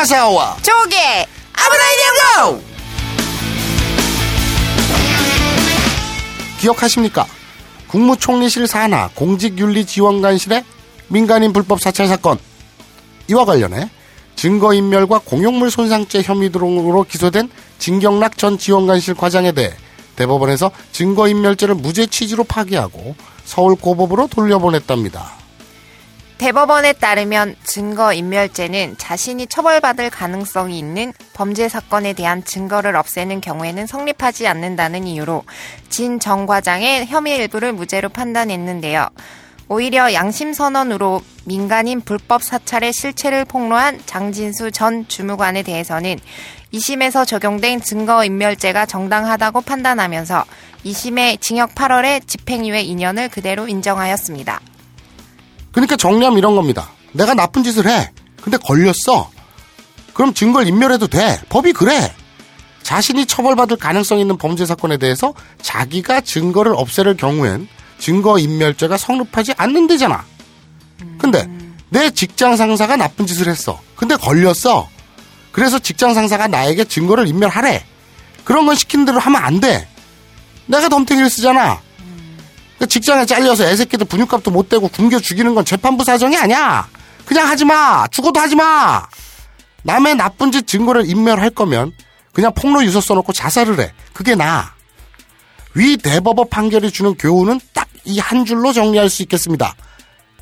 어서와 조개 아브라이디앙 고! 기억하십니까? 국무총리실 산하 공직윤리지원관실의 민간인 불법 사찰 사건 이와 관련해 증거인멸과 공용물 손상죄 혐의 등으로 기소된 진경락 전 지원관실 과장에 대해 대법원에서 증거인멸죄를 무죄 취지로 파기하고 서울 고법으로 돌려보냈답니다. 대법원에 따르면 증거인멸죄는 자신이 처벌받을 가능성이 있는 범죄 사건에 대한 증거를 없애는 경우에는 성립하지 않는다는 이유로 진 정 과장의 혐의 일부를 무죄로 판단했는데요. 오히려 양심선언으로 민간인 불법 사찰의 실체를 폭로한 장진수 전 주무관에 대해서는 2심에서 적용된 증거인멸죄가 정당하다고 판단하면서 2심의 징역 8월에 집행유예 2년을 그대로 인정하였습니다. 그러니까 정리하면 이런 겁니다. 내가 나쁜 짓을 해. 근데 걸렸어. 그럼 증거를 인멸해도 돼. 법이 그래. 자신이 처벌받을 가능성 있는 범죄 사건에 대해서 자기가 증거를 없애를 경우엔 증거 인멸죄가 성립하지 않는데잖아. 근데 내 직장 상사가 나쁜 짓을 했어. 근데 걸렸어. 그래서 직장 상사가 나에게 증거를 인멸하래. 그런 건 시킨 대로 하면 안 돼. 내가 덤탱이를 쓰잖아. 그러니까 직장에 잘려서 애새끼들 분유값도 못 대고 굶겨 죽이는 건 재판부 사정이 아니야. 그냥 하지 마. 죽어도 하지 마. 남의 나쁜 짓 증거를 인멸할 거면 그냥 폭로 유서 써놓고 자살을 해. 그게 나아. 위 대법원 판결이 주는 교훈은 딱 이 한 줄로 정리할 수 있겠습니다.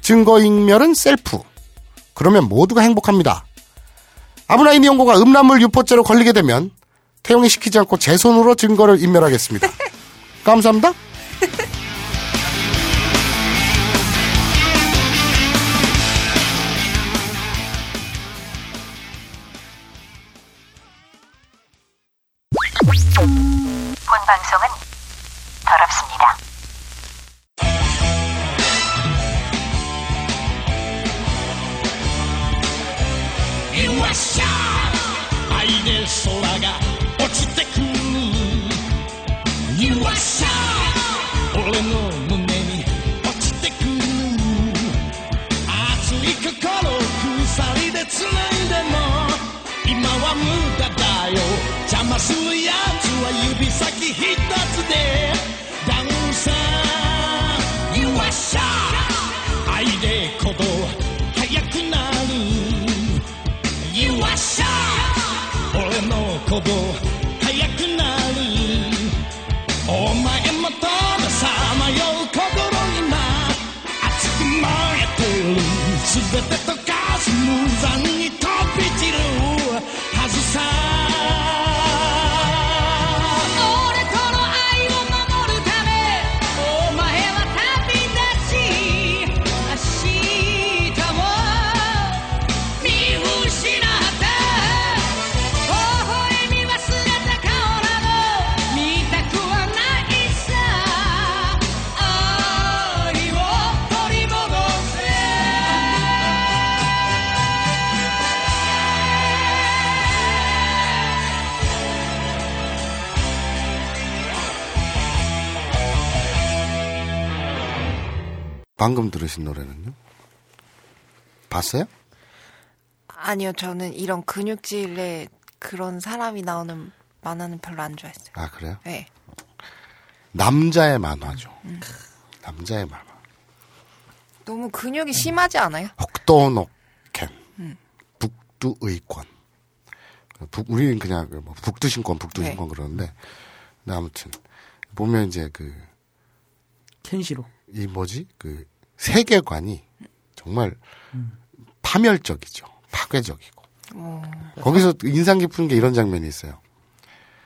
증거인멸은 셀프. 그러면 모두가 행복합니다. 아브라인 연고가 음란물 유포죄로 걸리게 되면 태용이 시키지 않고 제 손으로 증거를 인멸하겠습니다. 감사합니다. 본 방송은 더럽습니다. 이와샤 아이들 소라가落ちてくるイワシャ俺の胸に落ちてくる熱い心鎖で繋いでも今は無駄だよ 邪魔するやつは指先一つでダウンさイワシャ愛で鼓動速くなる。You are shy 俺の鼓動速くなる。お前もたださまよう心今熱く燃えてる。全て溶 방금 들으신 노래는요? 봤어요? 아니요, 저는 이런 근육질의 그런 사람이 나오는 만화는 별로 안 좋아했어요. 아 그래요? 네. 남자의 만화죠. 남자의 만화. 너무 근육이 심하지 않아요? 북도노캔, 북두의권. 북, 우리는 그냥 그뭐 북두신권, 북두신권 네. 그러는데, 근데 아무튼 보면 이제 그이 켄시로. 뭐지 그 세계관이 정말 파멸적이죠, 파괴적이고. 거기서 인상 깊은 게 이런 장면이 있어요.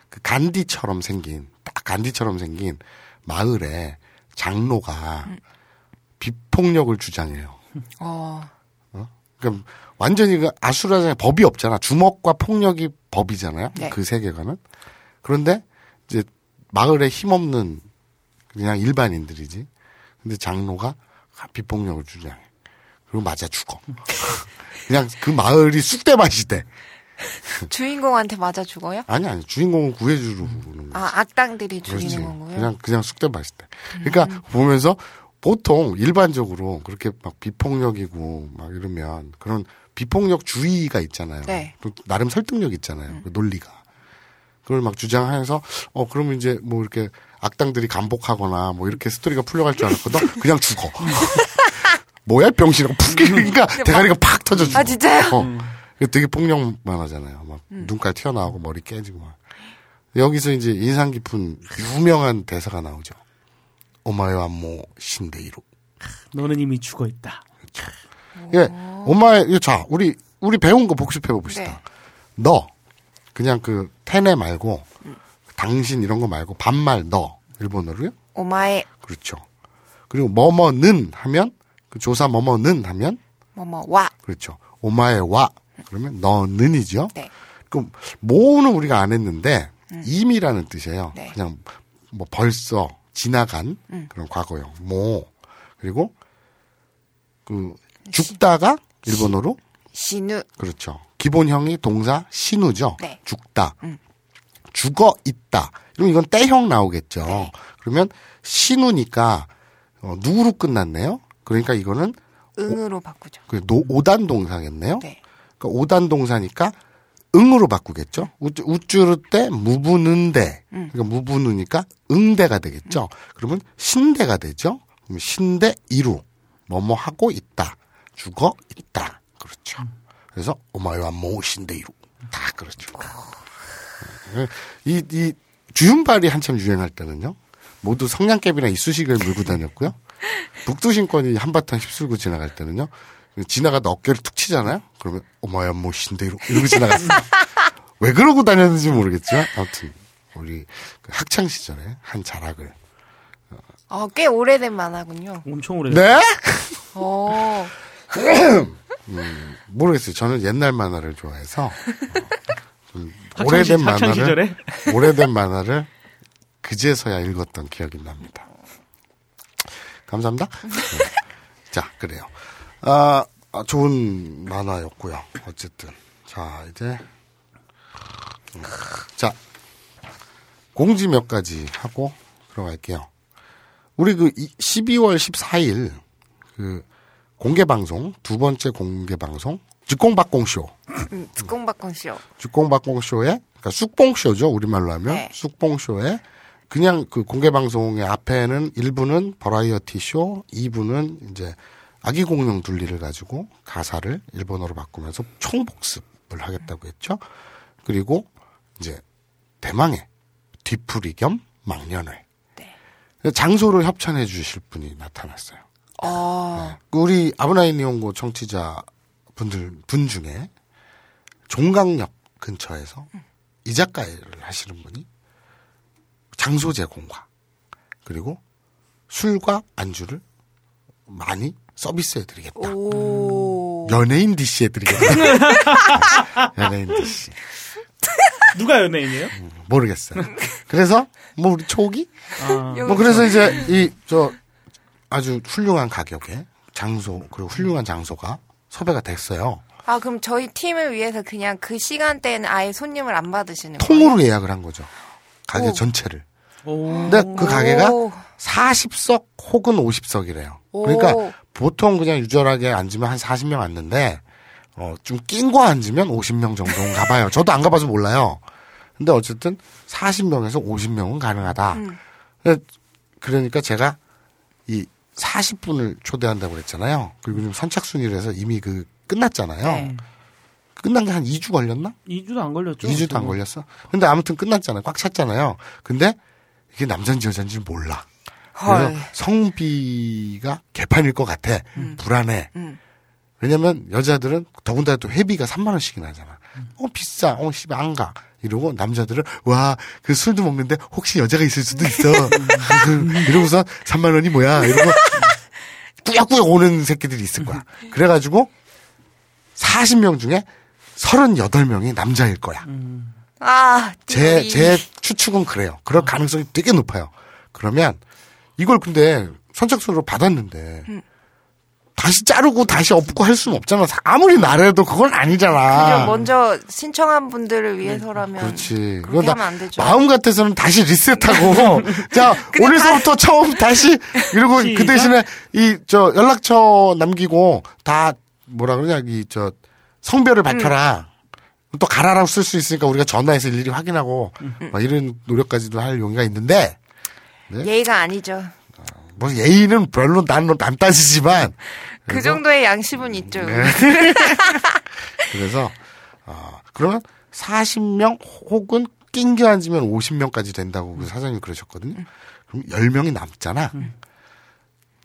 그 간디처럼 생긴 딱 간디처럼 생긴 마을에 장로가 비폭력을 주장해요. 어, 그러니까 완전히 그 아수라장에 법이 없잖아. 주먹과 폭력이 법이잖아요. 네. 그 세계관은. 그런데 이제 마을에 힘없는 그냥 일반인들이지. 근데 장로가 비폭력을 주장해. 그리고 맞아 죽어. 그냥 그 마을이 쑥대밭이 돼. 주인공한테 맞아 죽어요? 아니 아니 주인공은 구해주는 거지. 아, 악당들이 그렇지. 죽이는 거고요. 음. 그냥 그냥 쑥대밭이 돼. 그러니까 보면서 보통 일반적으로 그렇게 막 비폭력이고 막 이러면 그런 비폭력 주의가 있잖아요. 네. 또 나름 설득력 있잖아요. 그 논리가. 그걸 막 주장하면서 어 그러면 이제 뭐 이렇게 악당들이 감복하거나 뭐 이렇게 스토리가 풀려갈 줄 알았거든. 그냥 죽어. 뭐야 병신이고 푹 그러니까 대가리가 팍 터져 죽어. 아, 진짜요? 어. 되게 폭력 만화잖아요. 막 눈깔 튀어나오고 머리 깨지고 막. 여기서 이제 인상 깊은 유명한 대사가 나오죠. 오마에와 모 신데이로. 너는 이미 죽어 있다. 예, 오마에 자 우리 우리 배운 거 복습해 봅시다. 네. 너 그냥 그 테네 말고 당신 이런 거 말고 반말 너 일본어로요? 오마에 그렇죠. 그리고 뭐뭐는 하면 그 조사 뭐뭐는 하면 뭐뭐 와. 그렇죠. 오마에 와 그러면 너는이죠. 네. 그럼 모는 우리가 안 했는데 임이라는 뜻이에요. 네. 그냥 뭐 벌써 지나간 그런 과거형 모 그리고 그 죽다가 일본어로 신우. 그렇죠. 기본형이 동사 신우죠. 네. 죽다. 죽어 있다. 그럼 이건 때형 나오겠죠. 네. 그러면 신우니까 어, 누구로 끝났네요. 그러니까 이거는 응으로 바꾸죠. 그 노, 오단 동사겠네요. 네. 그러니까 오단 동사니까 응으로 바꾸겠죠. 우쭈, 우쭈르 때 무부는데. 그러니까 무부누니까 응대가 되겠죠. 그러면 신대가 되죠. 그럼 신대 이루. 뭐뭐 하고 있다. 죽어 있다. 그렇죠. 그래서 오마이와 모 신대 이루. 다 그렇죠. 이, 이 주윤발이 한참 유행할 때는요. 모두 성냥개비나 이쑤시개를 물고 다녔고요. 북두신권이 한바탕 휩쓸고 지나갈 때는요. 지나가다 어깨를 툭 치잖아요. 그러면 어마야 뭐 신대로 이러고 지나갔어요. 왜 그러고 다녔는지 모르겠지만 아무튼 우리 그 학창 시절에 한 자락을 어, 꽤 오래된 만화군요. 엄청 오래. 네 어. 모르겠어요. 저는 옛날 만화를 좋아해서 어, 오래된 시- 학창 만화를 오래된 만화를 그제서야 읽었던 기억이 납니다. 감사합니다. 네. 자, 그래요. 아, 아, 좋은 만화였고요. 어쨌든. 자, 이제. 음, 자, 공지 몇 가지 하고 들어갈게요. 우리 그 이- 12월 14일 그 공개 방송, 두 번째 공개 방송, 즉공박공쇼. 음, 특공박공쇼. 죽공박공쇼에 그러니까 쑥봉쇼죠 우리말로 하면 네. 쑥봉쇼에 그냥 그 공개 방송의 앞에는 1부는 버라이어티 쇼, 2부는 이제 아기 공룡 둘리를 가지고 가사를 일본어로 바꾸면서 총복습을 하겠다고 했죠. 그리고 이제 대망의 뒤풀이 겸 망년회. 네. 장소를 협찬해 주실 분이 나타났어요. 어. 우리 아브나인 니온고 청취자 분들 분 중에 종강역 근처에서 이자카야를 하시는 분이 장소 제공과 그리고 술과 안주를 많이 서비스해 드리겠다. 오. 연예인 DC 해 드리겠다. 연예인 DC. 누가 연예인이에요? 모르겠어요. 그래서 뭐 우리 초기 아, 뭐 그래서 이제 이 저 아주 훌륭한 가격에 장소 그리고 훌륭한 장소가 섭외가 됐어요. 아, 그럼 저희 팀을 위해서 그냥 그 시간대에는 아예 손님을 안 받으시는 거예요? 통으로 예약을 한 거죠. 가게 오. 전체를. 오. 근데 그 가게가 오. 40석 혹은 50석이래요. 오. 그러니까 보통 그냥 유절하게 앉으면 한 40명 앉는데 어, 좀 낀 거 앉으면 50명 정도인가 봐요. 저도 안 가봐서 몰라요. 근데 어쨌든 40명에서 50명은 가능하다. 음. 그러니까 제가 이 40분을 초대한다고 그랬잖아요. 그리고 지금 선착순위를 해서 이미 그 끝났잖아요. 네. 끝난 게 한 2주 걸렸나? 2주도 안 걸렸죠. 2주도 안 걸렸어? 근데 아무튼 끝났잖아요. 꽉 찼잖아요. 근데 이게 남자인지 여자인지 몰라. 그래서 헐. 성비가 개판일 것 같아. 불안해. 음. 왜냐면 여자들은 더군다나 또 회비가 3만 원씩이나 하잖아. 어 비싸. 어 씨발 안 가. 이러고 남자들은 와 그 술도 먹는데 혹시 여자가 있을 수도 있어. 이러고서 3만 원이 뭐야? 이러고 꾸역꾸역 오는 새끼들이 있을 거야. 그래가지고 40명 중에 38명이 남자일 거야. 아, 제. 제 추측은 그래요. 그럴 가능성이 되게 높아요. 그러면 이걸 근데 선착순으로 받았는데 다시 자르고 다시 엎고 할 수는 없잖아. 아무리 나래도 그건 아니잖아. 그죠, 먼저 신청한 분들을 위해서라면 그렇지. 그렇게 하면 안 되죠. 마음 같아서는 다시 리셋하고 자 오늘서부터 처음 다시 그리고 그. 대신에 이 저 연락처 남기고 다 뭐라 그러냐 이 저 성별을 밝혀라. 또 가라라고 쓸 수 있으니까 우리가 전화해서 일일이 확인하고 막 이런 노력까지도 할 용의가 있는데 예의가 아니죠. 뭐 예의는 별로 나는 안 따지지만 그 정도의 양심은 있죠. 네. 그래서 어, 그러면 40명 혹은 낑겨 앉으면 50명까지 된다고 그 사장님이 그러셨거든요. 그럼 10명이 남잖아.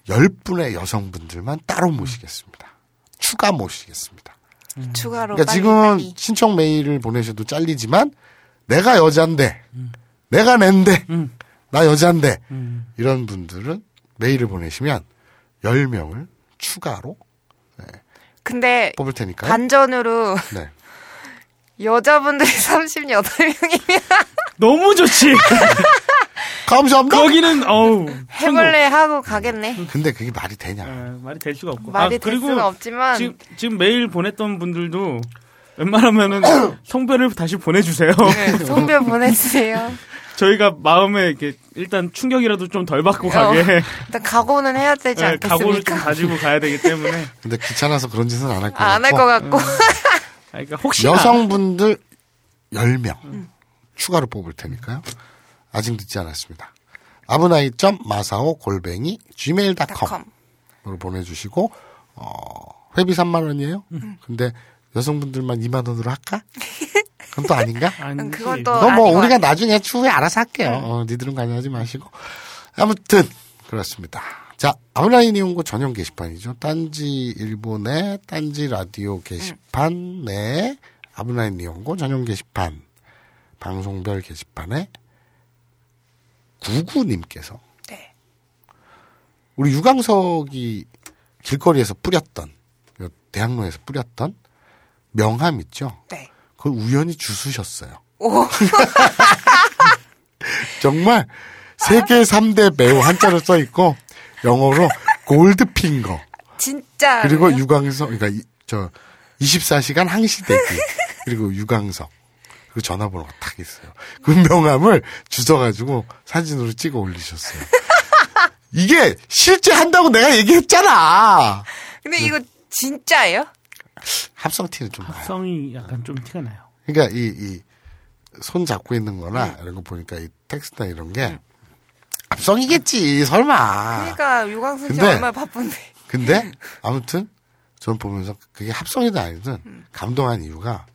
10분의 여성분들만 따로 모시겠습니다. 추가 모시겠습니다. 추가로 그러니까 빨리 지금은 빨리. 신청 메일을 보내셔도 잘리지만 내가 여잔데 내가 낸데 나 여잔데 이런 분들은 메일을 보내시면 10명을 추가로 근데 뽑을 테니까요. 반전으로 네. 여자분들이 38명이면 너무 좋지. 감사합니다. 거기는 어우 해볼래 하고 가겠네. 근데 그게 말이 되냐? 아, 말이 될 수가 없고. 말이 아, 될 그리고 수가 없지만 지금 지금 메일 보냈던 분들도 웬만하면은 성별을 다시 보내주세요. 네, 성별 보내주세요. 저희가 마음에 이렇게 일단 충격이라도 좀 덜 받고 가게 일단 각오는 해야 되지 네, 각오를 좀 않겠습니까? 가지고 가야 되기 때문에 근데 귀찮아서 그런 짓은 안 할 거고. 아, 안할 것 같고. 아, 그러니까 혹시나 여성분들 10명 추가로 뽑을 테니까요. 아직 늦지 않았습니다. 아브나이.점 마사오 골뱅이 gmail.com 닷컴. 으로 보내주시고 어, 회비 3만 원이에요. 근데 여성분들만 2만 원으로 할까? 그건 또 아닌가? 아니지. 그건 또 그건 뭐 아닌 것 우리가 나중에 추후에 알아서 할게요. 어, 니들은 관여하지 마시고. 아무튼 그렇습니다. 자, 아웃라인 이용고 전용 게시판이죠. 딴지 일본의 딴지 라디오 게시판 내 아웃라인 이용고 전용 게시판 방송별 게시판에 구구님께서 네. 우리 유광석이 길거리에서 뿌렸던 요 대학로에서 뿌렸던 명함 있죠. 네. 그걸 우연히 주수셨어요. 오, 정말 세계 3대 매우 한자로 써 있고 영어로 골드 핑거 진짜. 그리고 유광석 그러니까 이- 저 24시간 항시대기 그리고 유광석 그리고 전화번호가 딱 있어요. 그 명함을 주워가지고 사진으로 찍어 올리셨어요. 이게 실제 한다고 내가 얘기했잖아. 근데 이거 진짜예요? 합성 티는 좀 나요. 성이 약간 좀 티가 나요. 그러니까 이, 이, 손 잡고 있는 거나 이런 거 보니까 이 텍스트나 이런 게 합성이겠지, 설마. 그러니까 유광수 씨 근데- 얼마나 바쁜데. 근데 아무튼 저는 보면서 그게 합성이든 아니든 감동한 이유가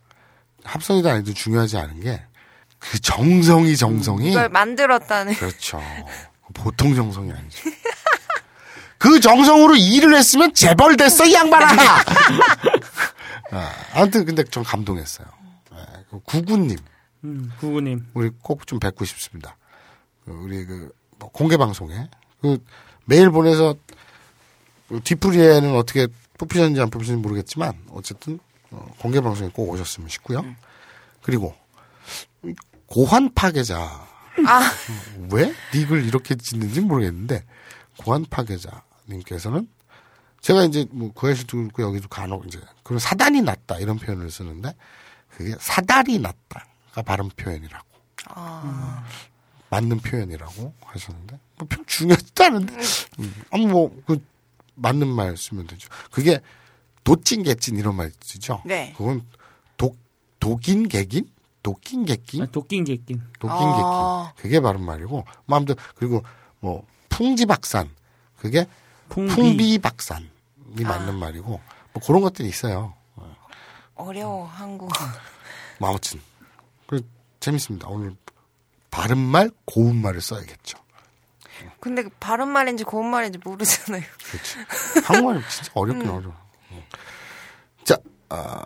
합성이든 아니든 중요하지 않은 게 그 정성이 정성이 이걸 만들었다는. 그렇죠. 보통 정성이 아니죠. 그 정성으로 일을 했으면 재벌 됐어 이 양반아. 아, 아무튼 근데 좀 감동했어요. 네, 그 구구님 음, 구구님. 우리 꼭 좀 뵙고 싶습니다. 그 우리 그뭐 공개 방송에 그 메일 보내서 그 뒤풀이에는 어떻게 뽑히셨는지 안 뽑히셨는지 모르겠지만 어쨌든 어, 공개 방송에 꼭 오셨으면 싶고요. 그리고 이 고환 파괴자 아, 왜 닉을 이렇게 짓는지 모르겠는데 고환 파괴자 님께서는 제가 이제 뭐 그에서도 그렇고 여기도 간혹 이제 그런 사단이 났다 이런 표현을 쓰는데 그게 사달이 났다가 발음 표현이라고 아, 맞는 표현이라고 하셨는데 뭐별 중요하지도 않은데 음, 아무 뭐그 맞는 말 쓰면 되죠. 그게 도찐 개찐 이런 말 쓰죠. 네. 그건 독 독인 개긴 독긴 개낀 아. 독긴 아. 개낀 그게 바른 말이고 마음대로 그리고 뭐 풍지박산 그게 풍비. 풍비박산이 맞는 말이고 뭐 그런 것들이 있어요. 어려워, 한국. 뭐 아무튼 그 재밌습니다. 오늘 바른 말 고운 말을 써야겠죠. 근데 그 바른 말인지 고운 말인지 모르잖아요. 그렇지. 한국말 진짜 어렵긴 어려워. 어. 자, 아,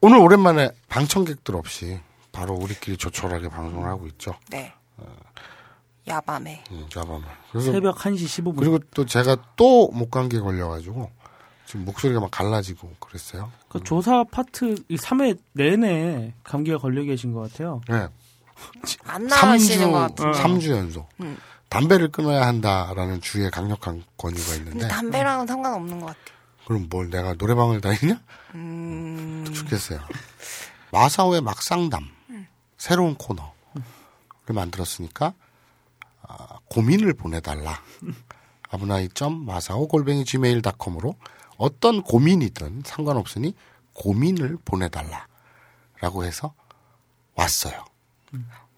오늘 오랜만에 방청객들 없이 바로 우리끼리 조촐하게 방송을 하고 있죠. 네. 야밤에. 음, 자밤에. 그래서 새벽 1시 15분. 그리고 또 제가 또 목감기에 걸려가지고 지금 목소리가 막 갈라지고 그랬어요. 그 조사 파트 이 3회 내내 감기가 걸려 계신 것 같아요. 네. 안 나가시는 것 3주, 같아요. 삼주 연속. 음. 담배를 끊어야 한다라는 주의 강력한 권유가 있는데 담배랑은 상관없는 것 같아요. 그럼 뭘 내가 노래방을 다니냐? 음, 좋겠어요. 마사오의 막상담 새로운 코너를 만들었으니까 아, 고민을 보내달라. 아브나이.마사오 골뱅이 gmail.com으로 어떤 고민이든 상관없으니 고민을 보내달라 라고 해서 왔어요.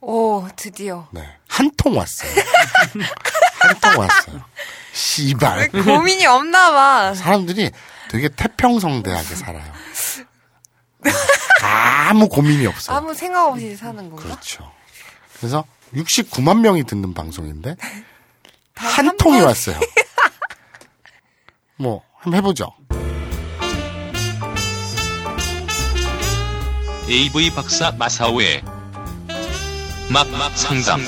오, 드디어. 네. 한 통 왔어요. 한 통 왔어요. 씨발. 고민이 없나 봐. 사람들이 되게 태평성대하게 살아요. 아무 고민이 없어요. 아무 생각 없이 사는 건가? 그렇죠. 그래서 69만 명이 듣는 방송인데 한한 통이 번- 왔어요. 뭐 한번 해보죠. AV 박사 마사오의 막막 상담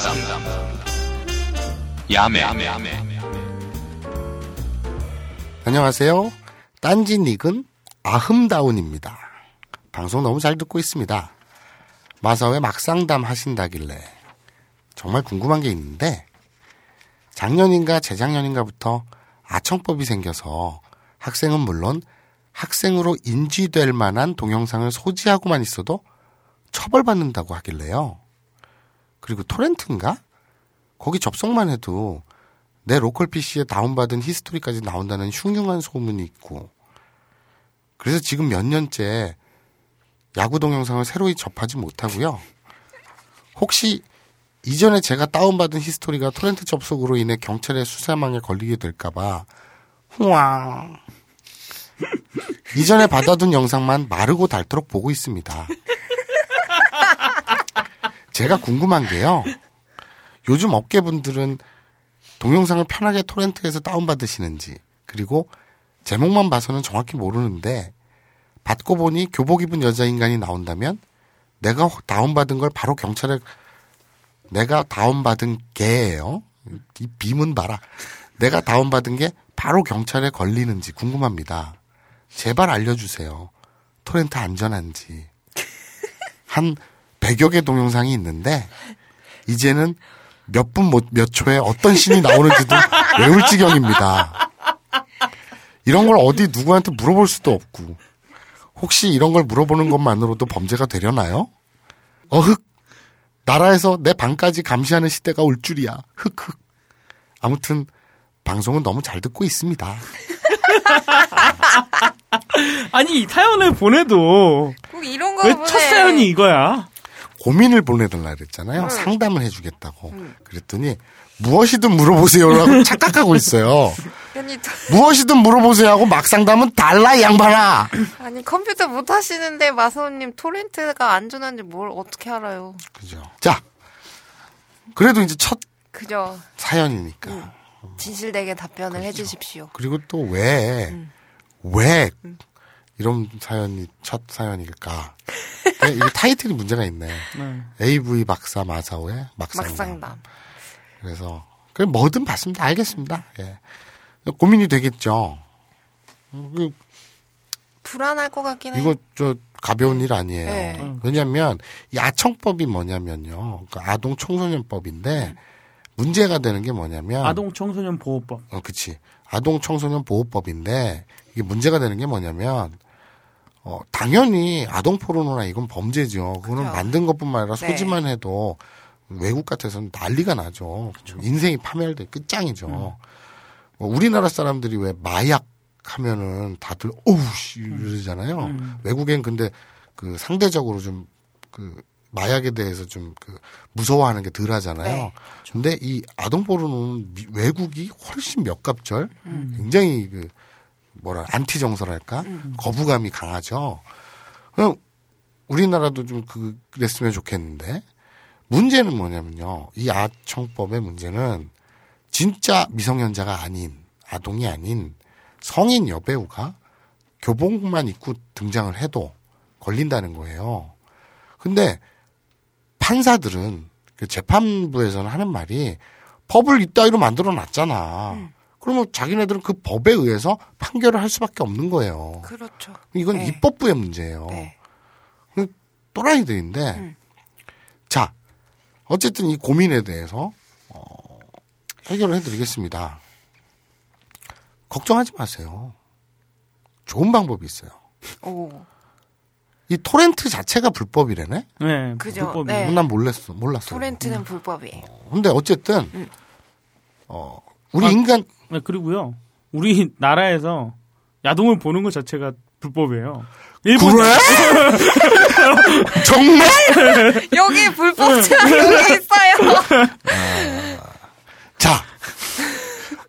야매 안녕하세요. 딴지 닉은 아흠다운입니다. 방송 너무 잘 듣고 있습니다. 마사오의 막상담 하신다길래 정말 궁금한 게 있는데 작년인가 재작년인가부터 아청법이 생겨서 학생은 물론 학생으로 인지될 만한 동영상을 소지하고만 있어도 처벌받는다고 하길래요. 그리고 토렌트인가? 거기 접속만 해도 내 로컬 PC에 다운받은 history까지 나온다는 흉흉한 소문이 있고 그래서 지금 몇 년째 야구 동영상을 새로이 접하지 못하고요. 혹시 이전에 제가 다운받은 history가 torrent 접속으로 인해 경찰의 수사망에 걸리게 될까봐 후왕 이전에 받아둔 영상만 마르고 닳도록 보고 있습니다. 제가 궁금한 게요. 요즘 업계분들은 동영상을 편하게 토렌트에서 다운받으시는지 그리고 제목만 봐서는 정확히 모르는데 받고 보니 교복 입은 여자 인간이 나온다면 내가 다운받은 걸 바로 경찰에 내가 다운받은 게예요. 이 빔은 봐라. 내가 다운받은 게 바로 경찰에 걸리는지 궁금합니다. 제발 알려주세요. 토렌트 안전한지. 한 100여 개 동영상이 있는데 이제는 몇분몇 초에 어떤 신이 나오는지도 외울 지경입니다. 이런 걸 어디 누구한테 물어볼 수도 없고 혹시 이런 걸 물어보는 것만으로도 범죄가 되려나요? 어흑 나라에서 내 방까지 감시하는 시대가 올 줄이야. 흑흑. 아무튼 방송은 너무 잘 듣고 있습니다. 아니 사연을 보내도 꼭 이런 거왜 보내. 첫 사연이 이거야? 고민을 보내달라 그랬잖아요. 상담을 해주겠다고. 그랬더니 무엇이든 물어보세요라고 착각하고 있어요. 아니, 또- 무엇이든 물어보세요 하고 막 상담은 달라 이 양반아. 아니 컴퓨터 못 하시는데 마사오님 토렌트가 안전한지 뭘 어떻게 알아요? 그죠. 자, 그래도 이제 첫 그죠. 사연이니까. 진실되게 답변을 해주십시오. 그리고 또 왜, 왜 이런 사연이 첫 사연일까? 근데 이게 타이틀이 문제가 있네. 네. AV 박사 마사오의 막상담. 막상담. 그래서 그 뭐든 봤습니다. 알겠습니다. 예. 고민이 되겠죠. 음, 그 불안할 것 같긴 해. 이거 저 가벼운 일 아니에요. 네. 왜냐하면 이 아청법이 뭐냐면요. 그 아동 청소년법인데 문제가 되는 게 뭐냐면 아동 청소년 보호법. 어, 그치. 아동 청소년 보호법인데 이게 문제가 되는 게 뭐냐면 어, 당연히 아동 포르노나 이건 범죄죠. 그거는 그죠. 만든 것뿐만 아니라 네. 소지만 해도 외국 같아서는 난리가 나죠. 인생이 파멸돼 끝장이죠. 뭐 우리나라 사람들이 왜 마약 하면은 다들 오우 씨 이러잖아요. 외국엔 근데 그 상대적으로 좀 그 마약에 대해서 좀 그 무서워하는 게 덜 하잖아요. 네. 근데 이 아동 포르노는 미- 외국이 훨씬 몇 갑절 굉장히 그 뭐라 안티 정서랄까 거부감이 강하죠. 그럼 우리나라도 좀 그, 그랬으면 좋겠는데 문제는 뭐냐면요. 이 아청법의 문제는 진짜 미성년자가 아닌 아동이 아닌 성인 여배우가 교복만 입고 등장을 해도 걸린다는 거예요. 근데 판사들은 그 재판부에서는 하는 말이 법을 이따위로 만들어 놨잖아. 그러면 자기네들은 그 법에 의해서 판결을 할 수밖에 없는 거예요. 그렇죠. 이건 네. 입법부의 문제예요. 네. 또라이들인데 음. 자 어쨌든 이 고민에 대해서 어, 해결을 해드리겠습니다. 걱정하지 마세요. 좋은 방법이 있어요. 오. 이 토렌트 자체가 불법이래네. 네. 그죠. 불법이. 네. 난 몰랐어, 몰랐어. 토렌트는 불법이에요. 근데 어쨌든 음. 어 우리 아, 인간 네, 그리고요. 우리 나라에서 야동을 보는 것 자체가 불법이에요. 일본 그래? 정말? 여기 불법자 여기 있어요. 자,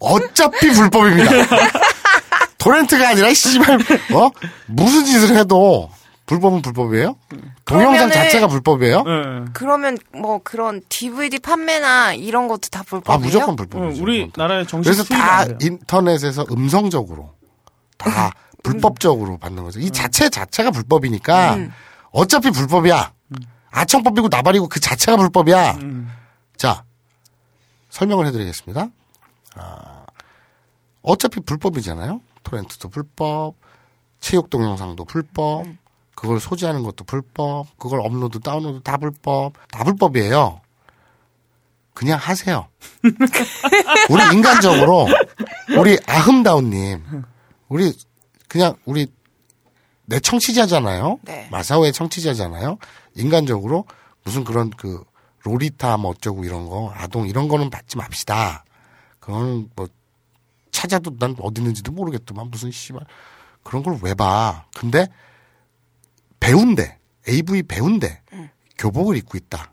어차피 불법입니다. 토렌트가 아니라 씨발 어 무슨 짓을 해도 불법은 불법이에요? 동영상 그러면은- 자체가 불법이에요? 예. 그러면 뭐 그런 DVD 판매나 이런 것도 다 불법이에요? 아 무조건 어, 불법이죠. 우리 나라의 정식 그래서 다. 인터넷에서 음성적으로 다 불법적으로 받는 거죠. 이 자체 자체가 불법이니까 어차피 불법이야. 아청법이고 나발이고 그 자체가 불법이야. 자 설명을 해드리겠습니다. 아, 어차피 불법이잖아요. 토렌트도 불법, 체육 동영상도 불법, 그걸 소지하는 것도 불법, 그걸 업로드 다운로드 다 불법, 다 불법이에요. 그냥 하세요. 우리 인간적으로 우리 아흠다운님, 우리 그냥 우리 내 청취자잖아요. 네. 마사오의 청취자잖아요. 인간적으로 무슨 그런 그 로리타 뭐 어쩌고 이런 거 아동 이런 거는 받지 맙시다. 그건 뭐 찾아도 난 어디 있는지도 모르겠더만 무슨 씨발 그런 걸 왜 봐. 근데 배운데 AV 배운데 교복을 입고 있다.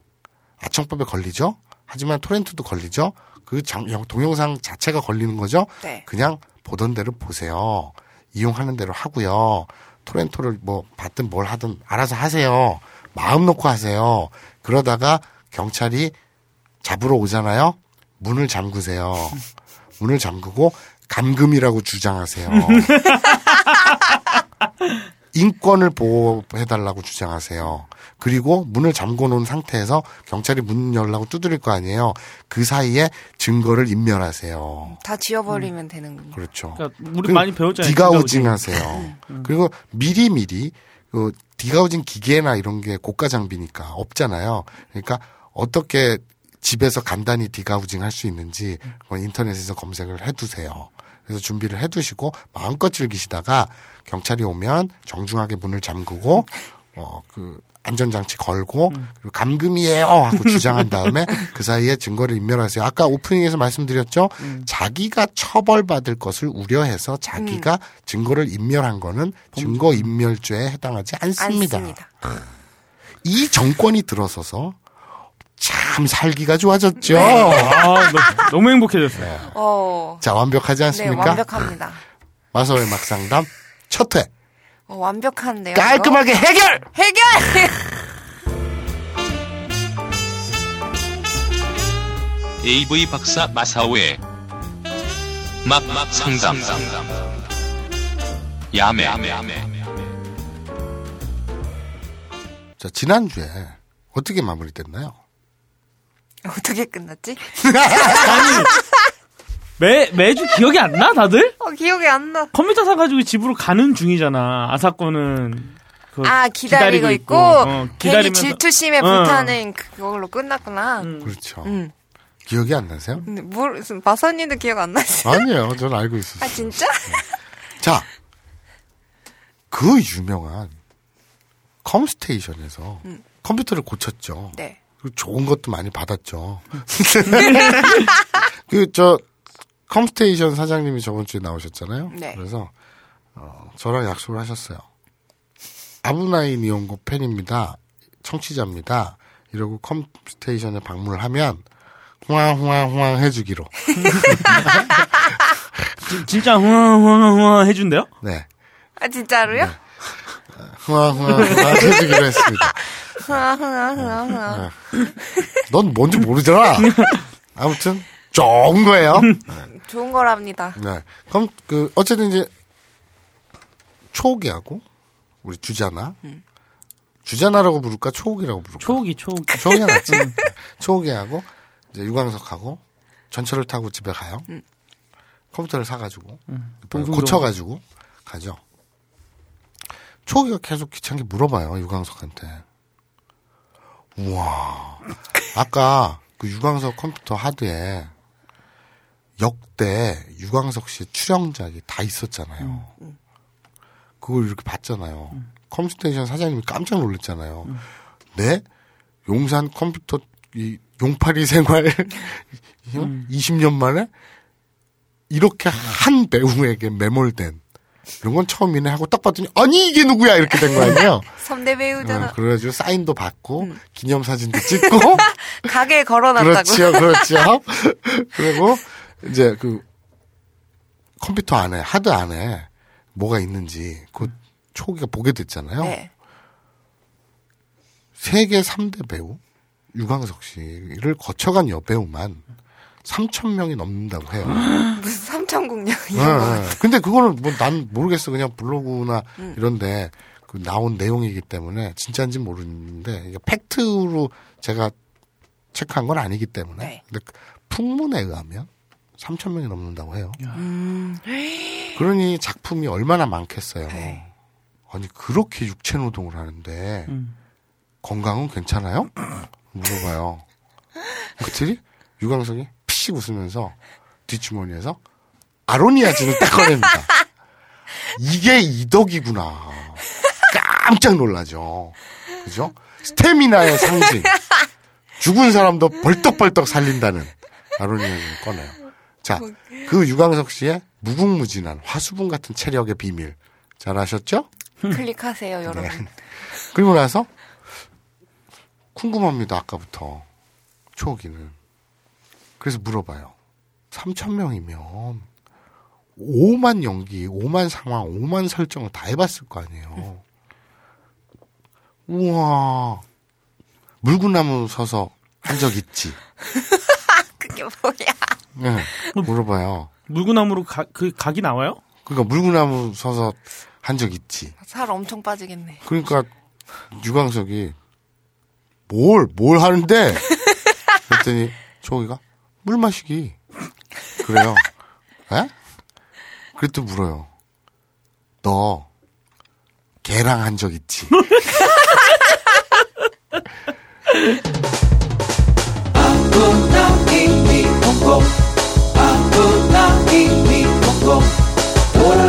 아청법에 걸리죠. 하지만 토렌트도 걸리죠. 그 동영상 자체가 걸리는 거죠. 네. 그냥 보던 대로 보세요. 이용하는 대로 하고요. 토렌토를 뭐 받든 뭘 하든 알아서 하세요. 마음 놓고 하세요. 그러다가 경찰이 잡으러 오잖아요. 문을 잠그세요. 문을 잠그고 감금이라고 주장하세요. 인권을 보호해달라고 주장하세요. 그리고 문을 잠궈 놓은 상태에서 경찰이 문 열라고 두드릴 거 아니에요. 그 사이에 증거를 인멸하세요. 다 지워버리면 되는군요. 그렇죠. 그러니까 우리 그 많이 배웠잖아요. 디가우징 디가우징. 하세요. 그리고 미리미리 그 디가우징 기계나 이런 게 고가 장비니까 없잖아요. 그러니까 어떻게 집에서 간단히 디가우징 할 수 있는지 그건 인터넷에서 검색을 해두세요. 그래서 준비를 해두시고 마음껏 즐기시다가 경찰이 오면 정중하게 문을 잠그고 어 그 안전장치 걸고 그리고 감금이에요 하고 주장한 다음에 그 사이에 증거를 인멸하세요. 아까 오프닝에서 말씀드렸죠. 자기가 처벌받을 것을 우려해서 자기가 증거를 인멸한 거는 증거 인멸죄에 해당하지 않습니다. 않습니다. 이 정권이 들어서서 참 살기가 좋아졌죠. 아, 너, 너무 행복해졌어요. 어, 자 완벽하지 네, 않습니까? 완벽합니다. 마서의 막상담 첫 회 어, 완벽한데요. 깔끔하게 해결. 이거? 해결! AV 박사 마사오의 막막 상담 야매 자 지난주에 어떻게 마무리됐나요? 어떻게 끝났지? 매, 매주 기억이 안 나, 다들? 어, 기억이 안 나. 컴퓨터 사가지고 집으로 가는 중이잖아. 아사코는. 그 아, 기다리고, 있고, 어, 괜히 질투심에 어. 불타는 그걸로 끝났구나. 음. 그렇죠. 음. 기억이 안 나세요? 근데 뭘, 마선님도 기억 안 나지? 아니에요. 저는 알고 있었어요. 아, 진짜? 자, 그 유명한 컴스테이션에서 컴퓨터를 고쳤죠. 네. 좋은 것도 많이 받았죠. 그, 저, 컴스테이션 사장님이 저번 주에 나오셨잖아요. 네. 그래서, 어, 저랑 약속을 하셨어요. 아브나인 이용고 팬입니다. 청취자입니다. 이러고 컴스테이션에 방문을 하면, 후황후황후황 해주기로. 진- 진짜 흥흥흥흥 해준대요? 네. 아, 진짜로요? 후황후황후황 해주기로 했습니다. 흥아. 넌 뭔지 모르잖아. 아무튼 좋은 거예요. 좋은 거랍니다. 네. 그럼 그 어쨌든 이제 초옥이하고 우리 주자나 주자나라고 부를까 초옥이라고 부를까? 초기, 초기. 초옥이 낫지. 초옥이하고 이제 유광석하고 전철을 타고 집에 가요. 컴퓨터를 사가지고. 고쳐가지고 가죠. 초옥이가 계속 귀찮게 물어봐요 유광석한테. 우와. 아까 그 유광석 컴퓨터 하드에 역대 유광석 씨의 출연작이 다 있었잖아요. 그걸 이렇게 봤잖아요. 컴스테이션 사장님이 깜짝 놀랐잖아요. 네? 용산 컴퓨터 이 용팔이 생활 20년 만에 이렇게 한 배우에게 매몰된 이런 건 처음이네 하고 딱 봤더니 아니 이게 누구야 이렇게 된 거 아니에요. 선대 배우잖아. 어, 그래가지고 사인도 받고 기념사진도 찍고 가게에 걸어놨다고. 그렇지요, 그렇지요. 그리고 이제 그 컴퓨터 안에 하드 안에 뭐가 있는지 그 초기가 보게 됐잖아요. 네. 세계 3대 배우 유광석 씨를 거쳐간 여배우만 3천 명이 넘는다고 해요. 무슨 삼천국령 네, 이런 거. 네. 근데 그거는 뭐 난 모르겠어. 그냥 블로그나 이런데 그 나온 내용이기 때문에 진짜인지 모르는데 이게 팩트로 제가 체크한 건 아니기 때문에. 네. 근데 그 풍문에 의하면 3천 명이 넘는다고 해요. 그러니 작품이 얼마나 많겠어요. 네. 아니 그렇게 육체 노동을 하는데 음. 건강은 괜찮아요? 물어봐요. 그랬더니 유광석이 피식 웃으면서 뒷주머니에서 아로니아진을 딱 꺼냅니다. 이게 이덕이구나. 깜짝 놀라죠. 그죠? 스태미나의 상징. 죽은 사람도 벌떡벌떡 살린다는 아로니아진을 꺼내요. 자, 그 유광석 씨의 무궁무진한 화수분 같은 체력의 비밀. 잘 아셨죠? 클릭하세요, 여러분. 네. 그리고 나서 궁금합니다. 아까부터 초기는 그래서 물어봐요. 3천 명이면 5만 연기, 5만 상황, 5만 설정을 다 해봤을 거 아니에요. 우와 물구나무 서서 한 적 있지. 그게 뭐야? 네, 물어봐요. 물구나무로 가, 그 각이 나와요? 그러니까 물구나무 서서 한 적 있지. 살 엄청 빠지겠네. 그러니까 유광석이 뭘, 뭘 하는데? 그랬더니 초기가 물 마시기. 그래요. 에? 그랬더니 물어요. 너 개랑 한 적 있지? 돌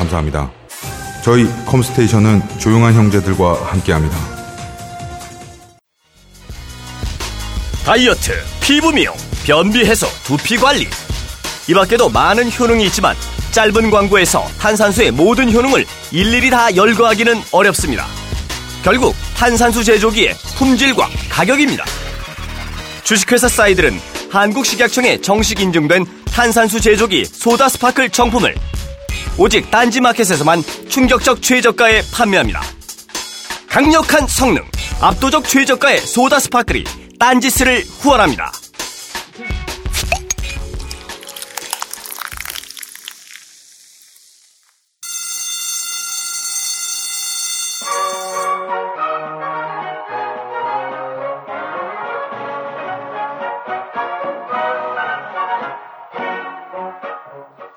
감사합니다. 저희 컴스테이션은 조용한 형제들과 함께합니다. 다이어트, 피부 미용, 변비 해소, 두피 관리. 이 밖에도 많은 효능이 있지만 짧은 광고에서 탄산수의 모든 효능을 일일이 다 열거하기는 어렵습니다. 결국 탄산수 제조기의 품질과 가격입니다. 주식회사 사이들은 한국식약청에 정식 인증된 탄산수 제조기 소다 스파클 정품을 오직 딴지마켓에서만 충격적 최저가에 판매합니다. 강력한 성능, 압도적 최저가의 소다 스파클이 딴지스를 후원합니다.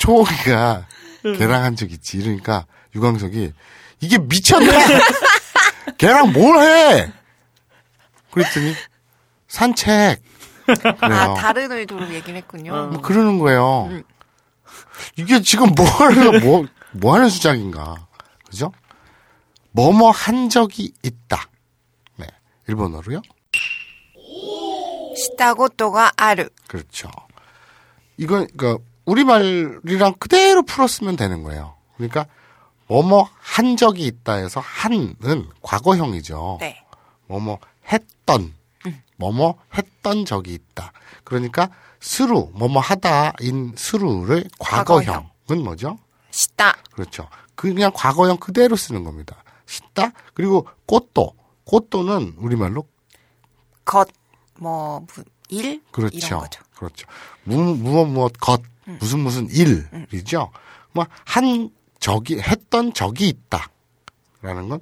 초, 초기가 걔랑 한 적 있지. 이러니까 유광석이 이게 미쳤나? 걔랑 뭘 해? 그랬더니 산책. 그래요. 아, 다른 의도로 얘기를 했군요. 뭐 그러는 거예요. 이게 지금 뭐 하는, 뭐, 뭐 하는 수작인가. 그죠? 뭐뭐 한 적이 있다. 네. 일본어로요? 시다고또가 아르. 그렇죠. 이건, 그니까, 우리말이랑 그대로 풀었으면 되는 거예요. 그러니까, 뭐뭐 한 적이 있다 해서 한은 과거형이죠. 네. 뭐뭐 했던, 뭐뭐 했던 적이 있다. 그러니까, 스루, 뭐뭐 하다인 스루를 과거형은 뭐죠? 시다. 그렇죠. 그냥 과거형 그대로 쓰는 겁니다. 시다 그리고 꽃도 꽃도는 우리말로 것, 뭐, 무- 일? 그렇죠. 이런 거죠. 그렇죠. 무, 무엇 무엇 것 무슨 무슨 일이죠. 뭐한 적이 했던 적이 있다라는 건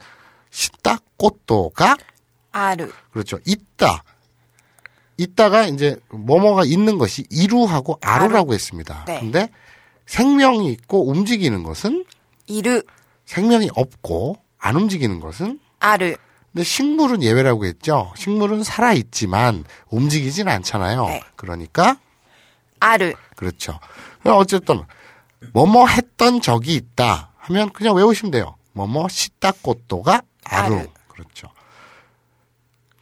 시다 꽃도가 아르. 그렇죠. 있다. 있다가 이제 뭐뭐가 있는 것이 이루하고 아루라고 했습니다. 네. 근데 생명이 있고 움직이는 것은 이르. 생명이 없고 안 움직이는 것은 아르. 근데 식물은 예외라고 했죠. 식물은 살아 있지만 움직이진 않잖아요. 네. 그러니까 아르. 그렇죠. 어쨌든 뭐뭐 했던 적이 있다 하면 그냥 외우시면 돼요. 뭐뭐 시다꽃도가 아루. 아루. 그렇죠.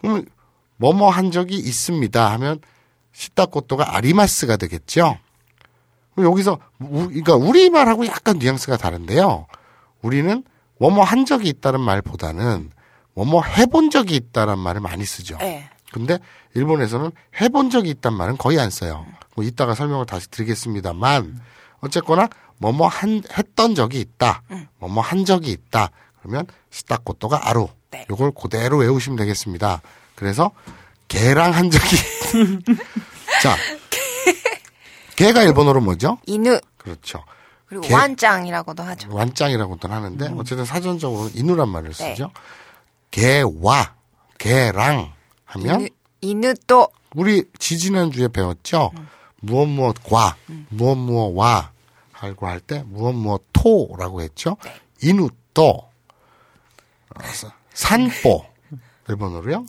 그러면 뭐뭐 한 적이 있습니다 하면 시다꽃도가 아리마스가 되겠죠. 그럼 여기서 우- 그러니까 우리말하고 약간 뉘앙스가 다른데요. 우리는 뭐뭐 한 적이 있다는 말보다는 뭐뭐 해본 적이 있다는 말을 많이 쓰죠. 네. 근데 일본에서는 해본 적이 있단 말은 거의 안 써요. 뭐 이따가 설명을 다시 드리겠습니다만 어쨌거나 뭐뭐 한 했던 적이 있다. 뭐뭐 한 적이 있다. 그러면 시다코토가 아루. 네. 요걸 그대로 외우시면 되겠습니다. 그래서 개랑 한 적이 자. 개가 일본어로 뭐죠? 이누. 그렇죠. 그리고 개- 완짱이라고도 하죠. 완짱이라고도 하는데 어쨌든 사전적으로 이누란 말을 네. 쓰죠. 개와 개랑 하면 이누, 이누 또 우리 지지난 주에 배웠죠. 무엇 무엇과 무엇 무엇와 하고 할 때 무엇 무엇 토라고 했죠. 어, 사- 산보 일본어로요.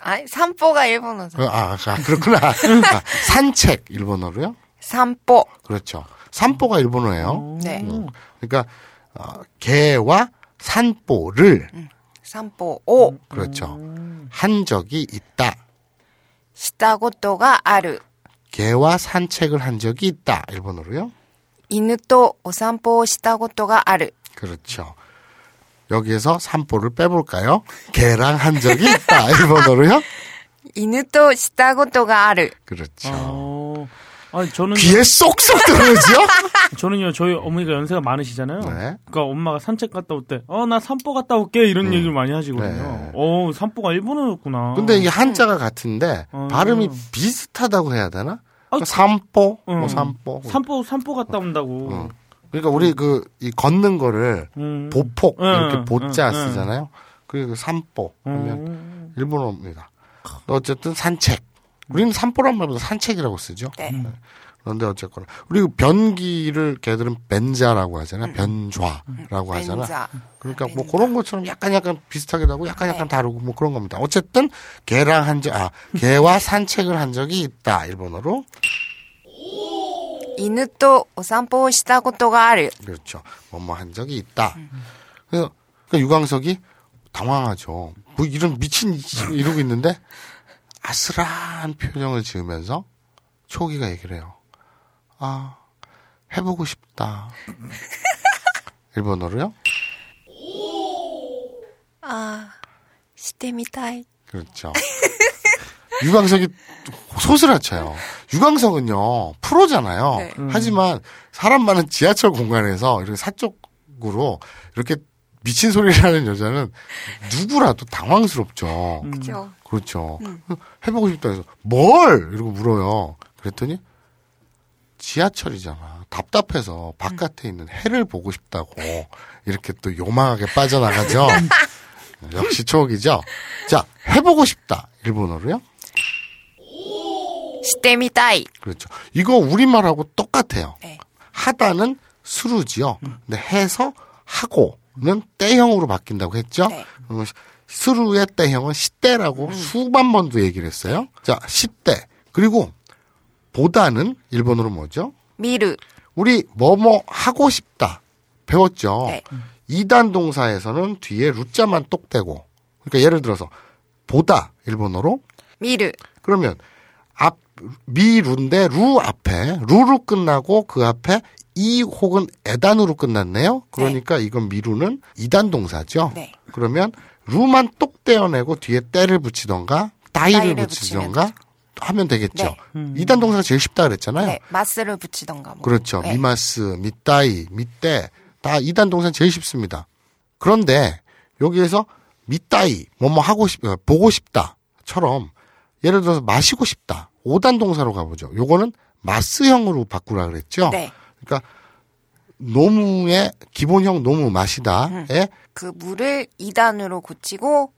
아니 산보가 일본어죠. 어, 아, 아, 그렇구나. 아, 산책 일본어로요. 산보. 그렇죠. 산보가 일본어예요. 네. 그러니까 어, 개와 산보를 산보 오. 그렇죠. 한 적이 있다. 시다고또가 아르. 개와 산책을 한 적이 있다. 일본어로요. 이누 또 오산보 시다고또가 아르. 그렇죠. 여기에서 산보를 빼볼까요? 개랑 한 적이 있다. 일본어로요. 이누 또 시다고또가 아르. 그렇죠. 어, 아니 저는 귀에 쏙쏙 들어오죠? 저는요 저희 어머니가 연세가 많으시잖아요. 네. 그러니까 엄마가 산책 갔다 올 때, 어 나 산보 갔다 올게 이런 얘기를 많이 하시거든요. 네. 어 산보가 일본어였구나. 근데 이게 한자가 같은데 어. 발음이 비슷하다고 해야 되나? 그러니까 산보, 응. 뭐 산보. 산보 산보 갔다 온다고. 응. 그러니까 우리 그 이 걷는 거를 음. 보폭 응, 이렇게 보자 응, 응. 쓰잖아요. 그리고 산보 하면 음. 일본어입니다. 어쨌든 산책. 우리는 산보란 말보다 산책이라고 쓰죠. 네. 그런데 어쨌거나 그리고 변기를 걔들은 벤자라고 하잖아요. 변좌라고 하잖아. 벤자. 그러니까 뭐 벤자. 그런 것처럼 약간 약간 비슷하기도 하고 약간 약간 네. 다르고 뭐 그런 겁니다. 어쨌든 개랑 한 적, 아, 개와 산책을 한 적이 있다. 일본어로. 犬とお散歩をしたことがある。 그렇죠. 뭐뭐 한 적이 있다. 그래서 그 유광석이 당황하죠. 뭐 이런 미친 이러고 있는데 아슬한 표정을 지으면서 초기가 얘기를 해요. 아, 해보고 싶다. 일본어로요? 아, 시대미다이. 그렇죠. 유광석이 소스라쳐요. 유광석은요, 프로잖아요. 네. 음. 하지만 사람 많은 지하철 공간에서 이렇게 사적으로 이렇게 미친 소리를 하는 여자는 누구라도 당황스럽죠. 음. 그죠. 그렇죠. 음. 해보고 싶다 해서 뭘 이러고 물어요. 그랬더니 지하철이잖아. 답답해서 바깥에 있는 해를 보고 싶다고 이렇게 또 요망하게 빠져나가죠. 역시 추억이죠. 자, 해보고 싶다. 일본어로요. 시테미다이. 그렇죠. 이거 우리말하고 똑같아요. 네. 하다는 수루지요. 음. 근데 해서 하고는 때형으로 바뀐다고 했죠. 네. 스루의 때형은 시대라고 음. 수만 번도 얘기를 했어요. 자, 시대. 그리고 보다는 일본어로 뭐죠? 미르. 우리 뭐뭐 하고 싶다. 배웠죠. 네. 이단 동사에서는 뒤에 る자만 똑 떼고. 그러니까 예를 들어서 보다 일본어로 미르. 그러면 앞 見る인데 る 앞에 る로 끝나고 그 앞에 い 혹은 え단으로 끝났네요. 네. 그러니까 네. 이건 見る는 이단 동사죠. 네. 그러면 る만 똑 떼어내고 뒤에 때를 붙이던가 따이를 따이를 붙이던가 붙이면 하면 되겠죠. 네. 이단 동사가 제일 쉽다 그랬잖아요. 네. 마스를 붙이던가. 뭐. 그렇죠. 네. 미마스, 미따이, 미떼 다 이단 동사 제일 쉽습니다. 그런데 여기에서 미따이 뭐뭐 하고 싶 어, 보고 싶다처럼 예를 들어서 마시고 싶다. 5단 동사로 가보죠. 요거는 마스형으로 바꾸라 그랬죠. 네. 그러니까 노무의 기본형 노무 마시다에 그 물을 2단으로 고치고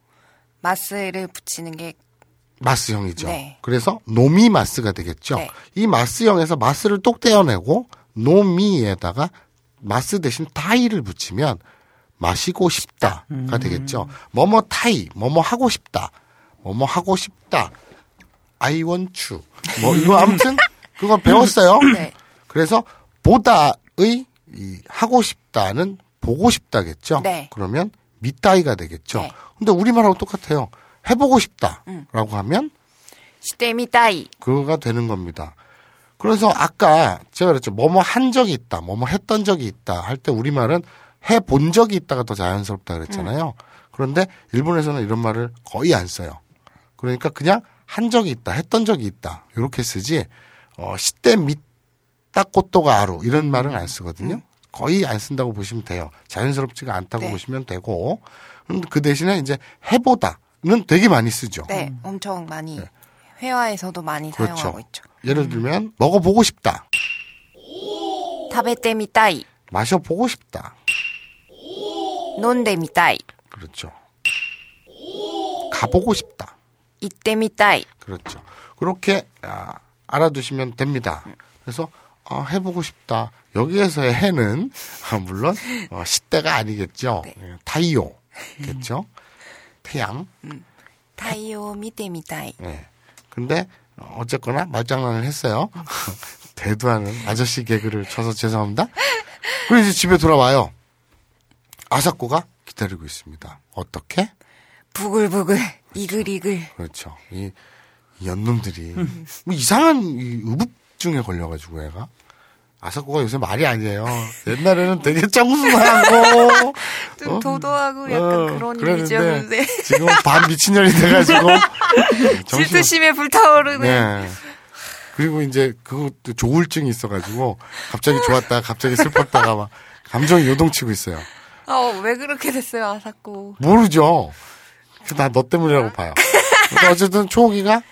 마스를 붙이는 게 마스형이죠. 네. 그래서 노미 마스가 되겠죠. 네. 이 마스형에서 마스를 똑 떼어내고 노미에다가 마스 대신 타이를 붙이면 마시고 싶다가 되겠죠. 뭐뭐 타이, 뭐뭐 하고 싶다, 뭐뭐 하고 싶다. I want you. 뭐 이거 아무튼 그거 배웠어요. 네. 그래서 보다의 이 하고 싶다는 보고 싶다겠죠. 네. 그러면 밑다이가 되겠죠. 네. 근데 우리말하고 똑같아요. 해보고 싶다라고 음. 하면 시대 밑다이 그거가 되는 겁니다. 그래서 아까 제가 그랬죠. 뭐뭐 한 적이 있다, 뭐뭐 했던 적이 있다 할 때 우리말은 해 본 적이 있다가 더 자연스럽다 그랬잖아요. 음. 그런데 일본에서는 이런 말을 거의 안 써요. 그러니까 그냥 한 적이 있다, 했던 적이 있다 이렇게 쓰지 어, 시대 밑 딱꽃도가 아루 이런 말은 안 음. 쓰거든요. 거의 안 쓴다고 보시면 돼요. 자연스럽지가 않다고 네. 보시면 되고 음, 그 대신에 이제 해보다는 되게 많이 쓰죠. 네, 음. 엄청 많이 네. 회화에서도 많이 그렇죠. 사용하고 있죠. 예를 들면 음. 먹어보고 싶다. 타베테미타이. 마셔보고 싶다. 논데미타이. 그렇죠. 가보고 싶다. 이때미타이. 그렇죠. 그렇게 아, 알아두시면 됩니다. 그래서 아, 해보고 싶다. 여기에서의 해는 아, 물론 어, 시대가 아니겠죠. 네. 예, 타이오겠죠. 태양. 음. 타이오 미대미다이. 네. 예. 근데 어, 어쨌거나 말장난을 했어요. 대두하는 아저씨 개그를 쳐서 죄송합니다. 그리고 이제 집에 돌아와요. 아사코가 기다리고 있습니다. 어떻게? 부글부글 이글이글. 그렇죠. 이 연놈들이 뭐 이상한 이 의붓 증에 걸려가지고 애가 아사코가 요새 말이 아니에요. 옛날에는 되게 정순하고 좀 어? 도도하고 약간 어, 그런 이미지였는데. 지금 은반 미친년이 돼가지고 정신 질투심에 불타오르는. 네. 그리고 이제 그것도 조울증이 있어가지고 갑자기 좋았다가 갑자기 슬펐다가 막 감정이 요동치고 있어요. 어, 왜 그렇게 됐어요, 아사코. 모르죠. 나 너 때문이라고 봐요. 어쨌든 초호기가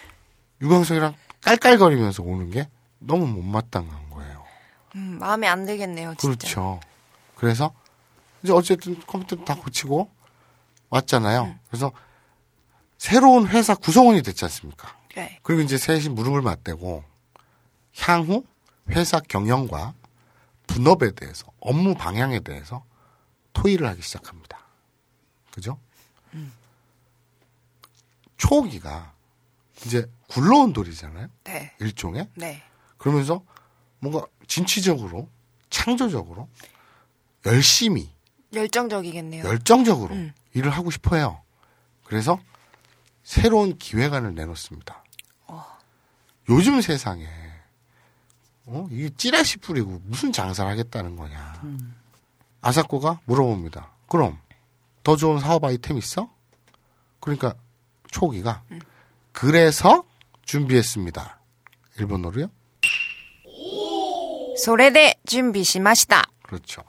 유광석이랑 깔깔거리면서 오는 게 너무 못마땅한 거예요. 음, 마음에 안 들겠네요, 진짜. 그렇죠. 그래서 이제 어쨌든 컴퓨터 다 고치고 왔잖아요. 음. 그래서 새로운 회사 구성원이 됐지 않습니까? 네. 그리고 이제 셋이 무릎을 맞대고 향후 회사 경영과 분업에 대해서 업무 방향에 대해서 토의를 하기 시작합니다. 그죠? 초기가 이제 굴러온 돌이잖아요. 네. 일종의. 네. 그러면서 뭔가 진취적으로 창조적으로 열심히 열정적이겠네요. 열정적으로 음. 일을 하고 싶어 해요. 그래서 새로운 기획안을 내놓습니다. 어. 요즘 세상에 어? 이게 찌라시 뿌리고 무슨 장사를 하겠다는 거냐. 아사코가 물어봅니다. 그럼 더 좋은 사업 아이템 있어? 그러니까 초기가 음. 그래서 준비했습니다. 일본어로요? それで準備しました。 그렇죠.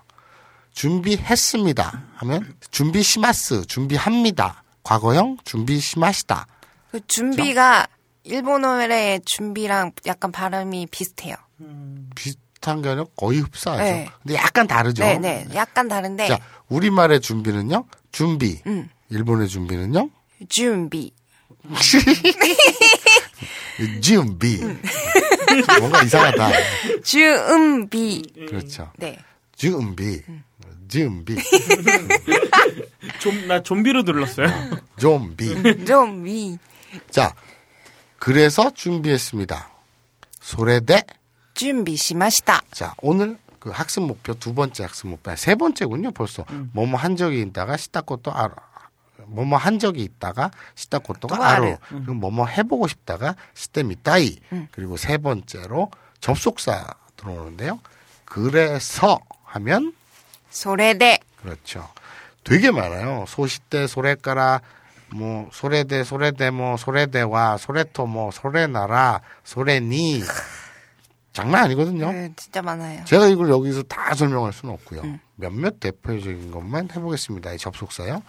준비했습니다. 하면 준비시마스, 준비합니다. 과거형 준비시마시다. 그 준비가 일본어의 준비랑 약간 발음이 비슷해요. 비슷한 게 아니라 거의 흡사하죠. 네. 근데 약간 다르죠. 네, 네. 약간 다른데 자, 우리말의 준비는요. 준비. 음. 일본의 준비는요. 준비. 준비. 뭔가 이상하다. 준비. 그렇죠. 네. 준비. 준비. 좀, 나 좀비로 눌렀어요. 좀비. 준비. 자, 그래서 준비했습니다. 소래대. 準備しました。 자, 오늘 그 학습 목표 두 번째 학습 목표. 아니, 세 번째군요, 벌써. 뭐뭐 한 적이 있다가 시다코또 아로. 뭐뭐 한 적이 있다가 시다 고토가 아루 그리고 뭐뭐 해보고 싶다가 시대 미따이 음. 그리고 세 번째로 접속사 들어오는데요. 그래서 하면 소래대 그렇죠. 되게 많아요. 소시대 소래까라 뭐 소래대 소래대 뭐 소래대와 소래토 뭐 소래나라 소래니 장난 아니거든요. 네, 진짜 많아요. 제가 이걸 여기서 다 설명할 수는 없고요. 음. 몇몇 대표적인 것만 해보겠습니다. 이 접속사요.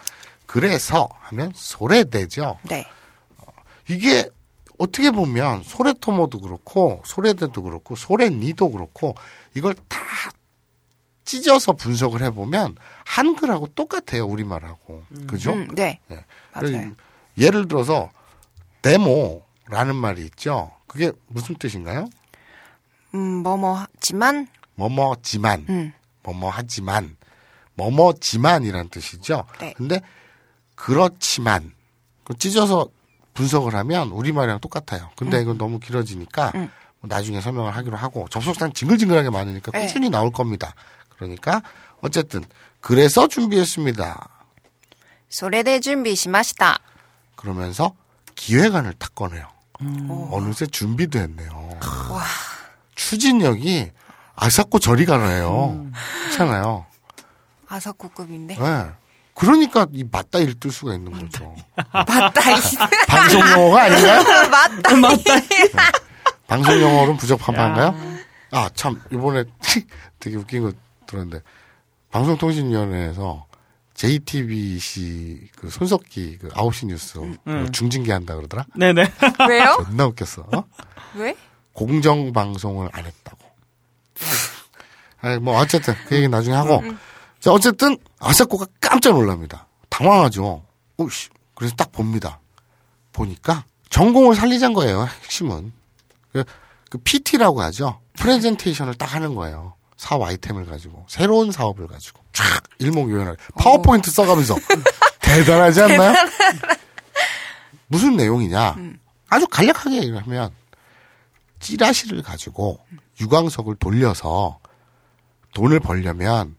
그래서 하면 소래대죠. 네. 이게 어떻게 보면 소래토모도 그렇고 소래대도 그렇고 소래니도 그렇고 이걸 다 찢어서 분석을 해보면 한글하고 똑같아요 우리말하고 그죠? 음, 네. 예. 맞아요. 그래서 예를 들어서 데모라는 말이 있죠. 그게 무슨 뜻인가요? 음, 뭐뭐지만, 뭐뭐지만 음, 뭐뭐하지만 뭐뭐지만이란 뜻이죠. 네. 근데 그렇지만 그 찢어서 분석을 하면 우리말이랑 똑같아요. 근데 이건 너무 길어지니까 음. 뭐 나중에 설명을 하기로 하고 접속사는 징글징글하게 많으니까 네. 꾸준히 나올 겁니다. 그러니까 어쨌든 그래서 준비했습니다. それで準備しました。 그러면서 기획안을 딱 꺼내요. 어느새 준비도 했네요. 추진력이 아사코 저리 가라예요. 그렇잖아요. 아사코급인데. 네. 그러니까 이 맞다 일뜰 수가 있는 거죠. 맞다, 이 방송 용어가 아닌가요? 맞다. 맞다. 방송 용어로는 부적합한가요? 아, 참, 이번에 되게 웃긴 거 들었는데, 방송통신위원회에서 JTBC 그 손석기 그 9시 뉴스 그 중징계 한다 그러더라? 네네. 왜요? 존나 웃겼어. 어? 왜? 공정 방송을 안 했다고. 아니, 뭐, 어쨌든, 그 얘기 나중에 하고. 자, 어쨌든, 아사코가 깜짝 놀랍니다. 당황하죠. 오씨. 그래서 딱 봅니다. 보니까, 전공을 살리자는 거예요, 핵심은. 그, 그 PT라고 하죠. 프레젠테이션을 딱 하는 거예요. 사업 아이템을 가지고. 새로운 사업을 가지고. 쫙, 일목요연하게. 파워포인트 써가면서. 대단하지 않나요? 무슨 내용이냐. 아주 간략하게 얘기를 하면, 찌라시를 가지고 유광석을 돌려서 돈을 벌려면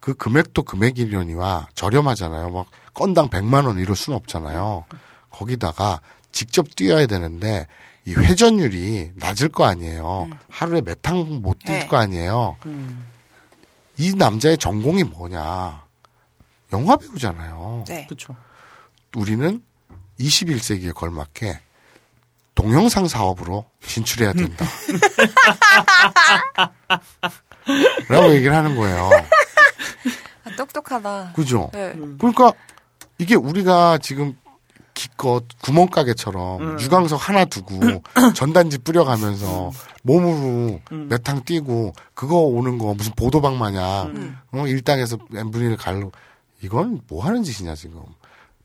그 금액도 금액이려니와 저렴하잖아요. 막 건당 100만 원 이럴 수는 없잖아요. 거기다가 직접 뛰어야 되는데 이 회전율이 낮을 거 아니에요. 하루에 몇 탕 못뛸 네. 거 아니에요. 이 남자의 전공이 뭐냐? 영화 배우잖아요. 네. 그쵸. 우리는 21세기에 걸맞게 동영상 사업으로 진출해야 된다. 라고 얘기를 하는 거예요. 아, 똑똑하다. 그죠? 네. 그러니까 이게 우리가 지금 기껏 구멍가게처럼 유광석 하나 두고 전단지 뿌려가면서 몸으로 몇탕 뛰고 그거 오는 거 무슨 보도방 마냥 어, 일당에서 1을 갈로 이건 뭐 하는 짓이냐 지금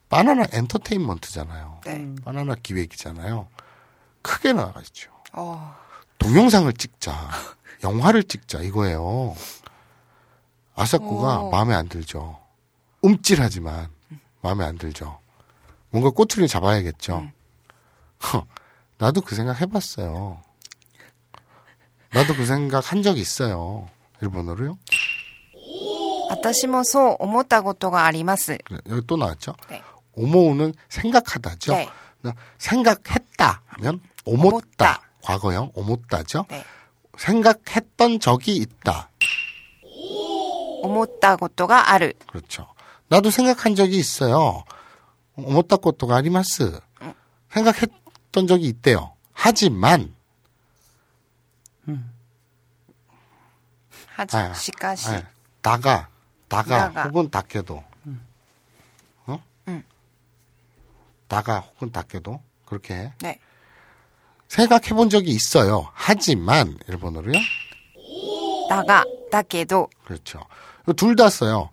바나나 엔터테인먼트잖아요. 네. 바나나 기획이잖아요. 크게 나가시죠. 어. 동영상을 찍자, 영화를 찍자 이거예요. 아사쿠가 오. 마음에 안 들죠. 움찔하지만 마음에 안 들죠. 뭔가 꼬투리를 잡아야겠죠. 음. 허, 나도 그 생각 해봤어요. 나도 그 생각 한 적 있어요. 일본어로요? 아타시모소 오모타고토가 아리마스. 여기 또 나왔죠? 네. 오모우는 생각하다죠. 네. 생각했다면 오모따. 오모따. 과거형 오모따죠. 네. 생각했던 적이 있다. 思ったことがある。 그렇죠. 나도 생각한 적이 있어요. 오모따 것도가 아리마스. 생각했던 적이 있대요. 하지만 はじあ、しかし。 아, 나가 나가 나가. 혹은 닦게도 어? 응. 나가 혹은 닦게도 그렇게 해. 네. 생각해 본 적이 있어요. 하지만 일본어로요. だが、だけど、 그렇죠. 둘 다 써요.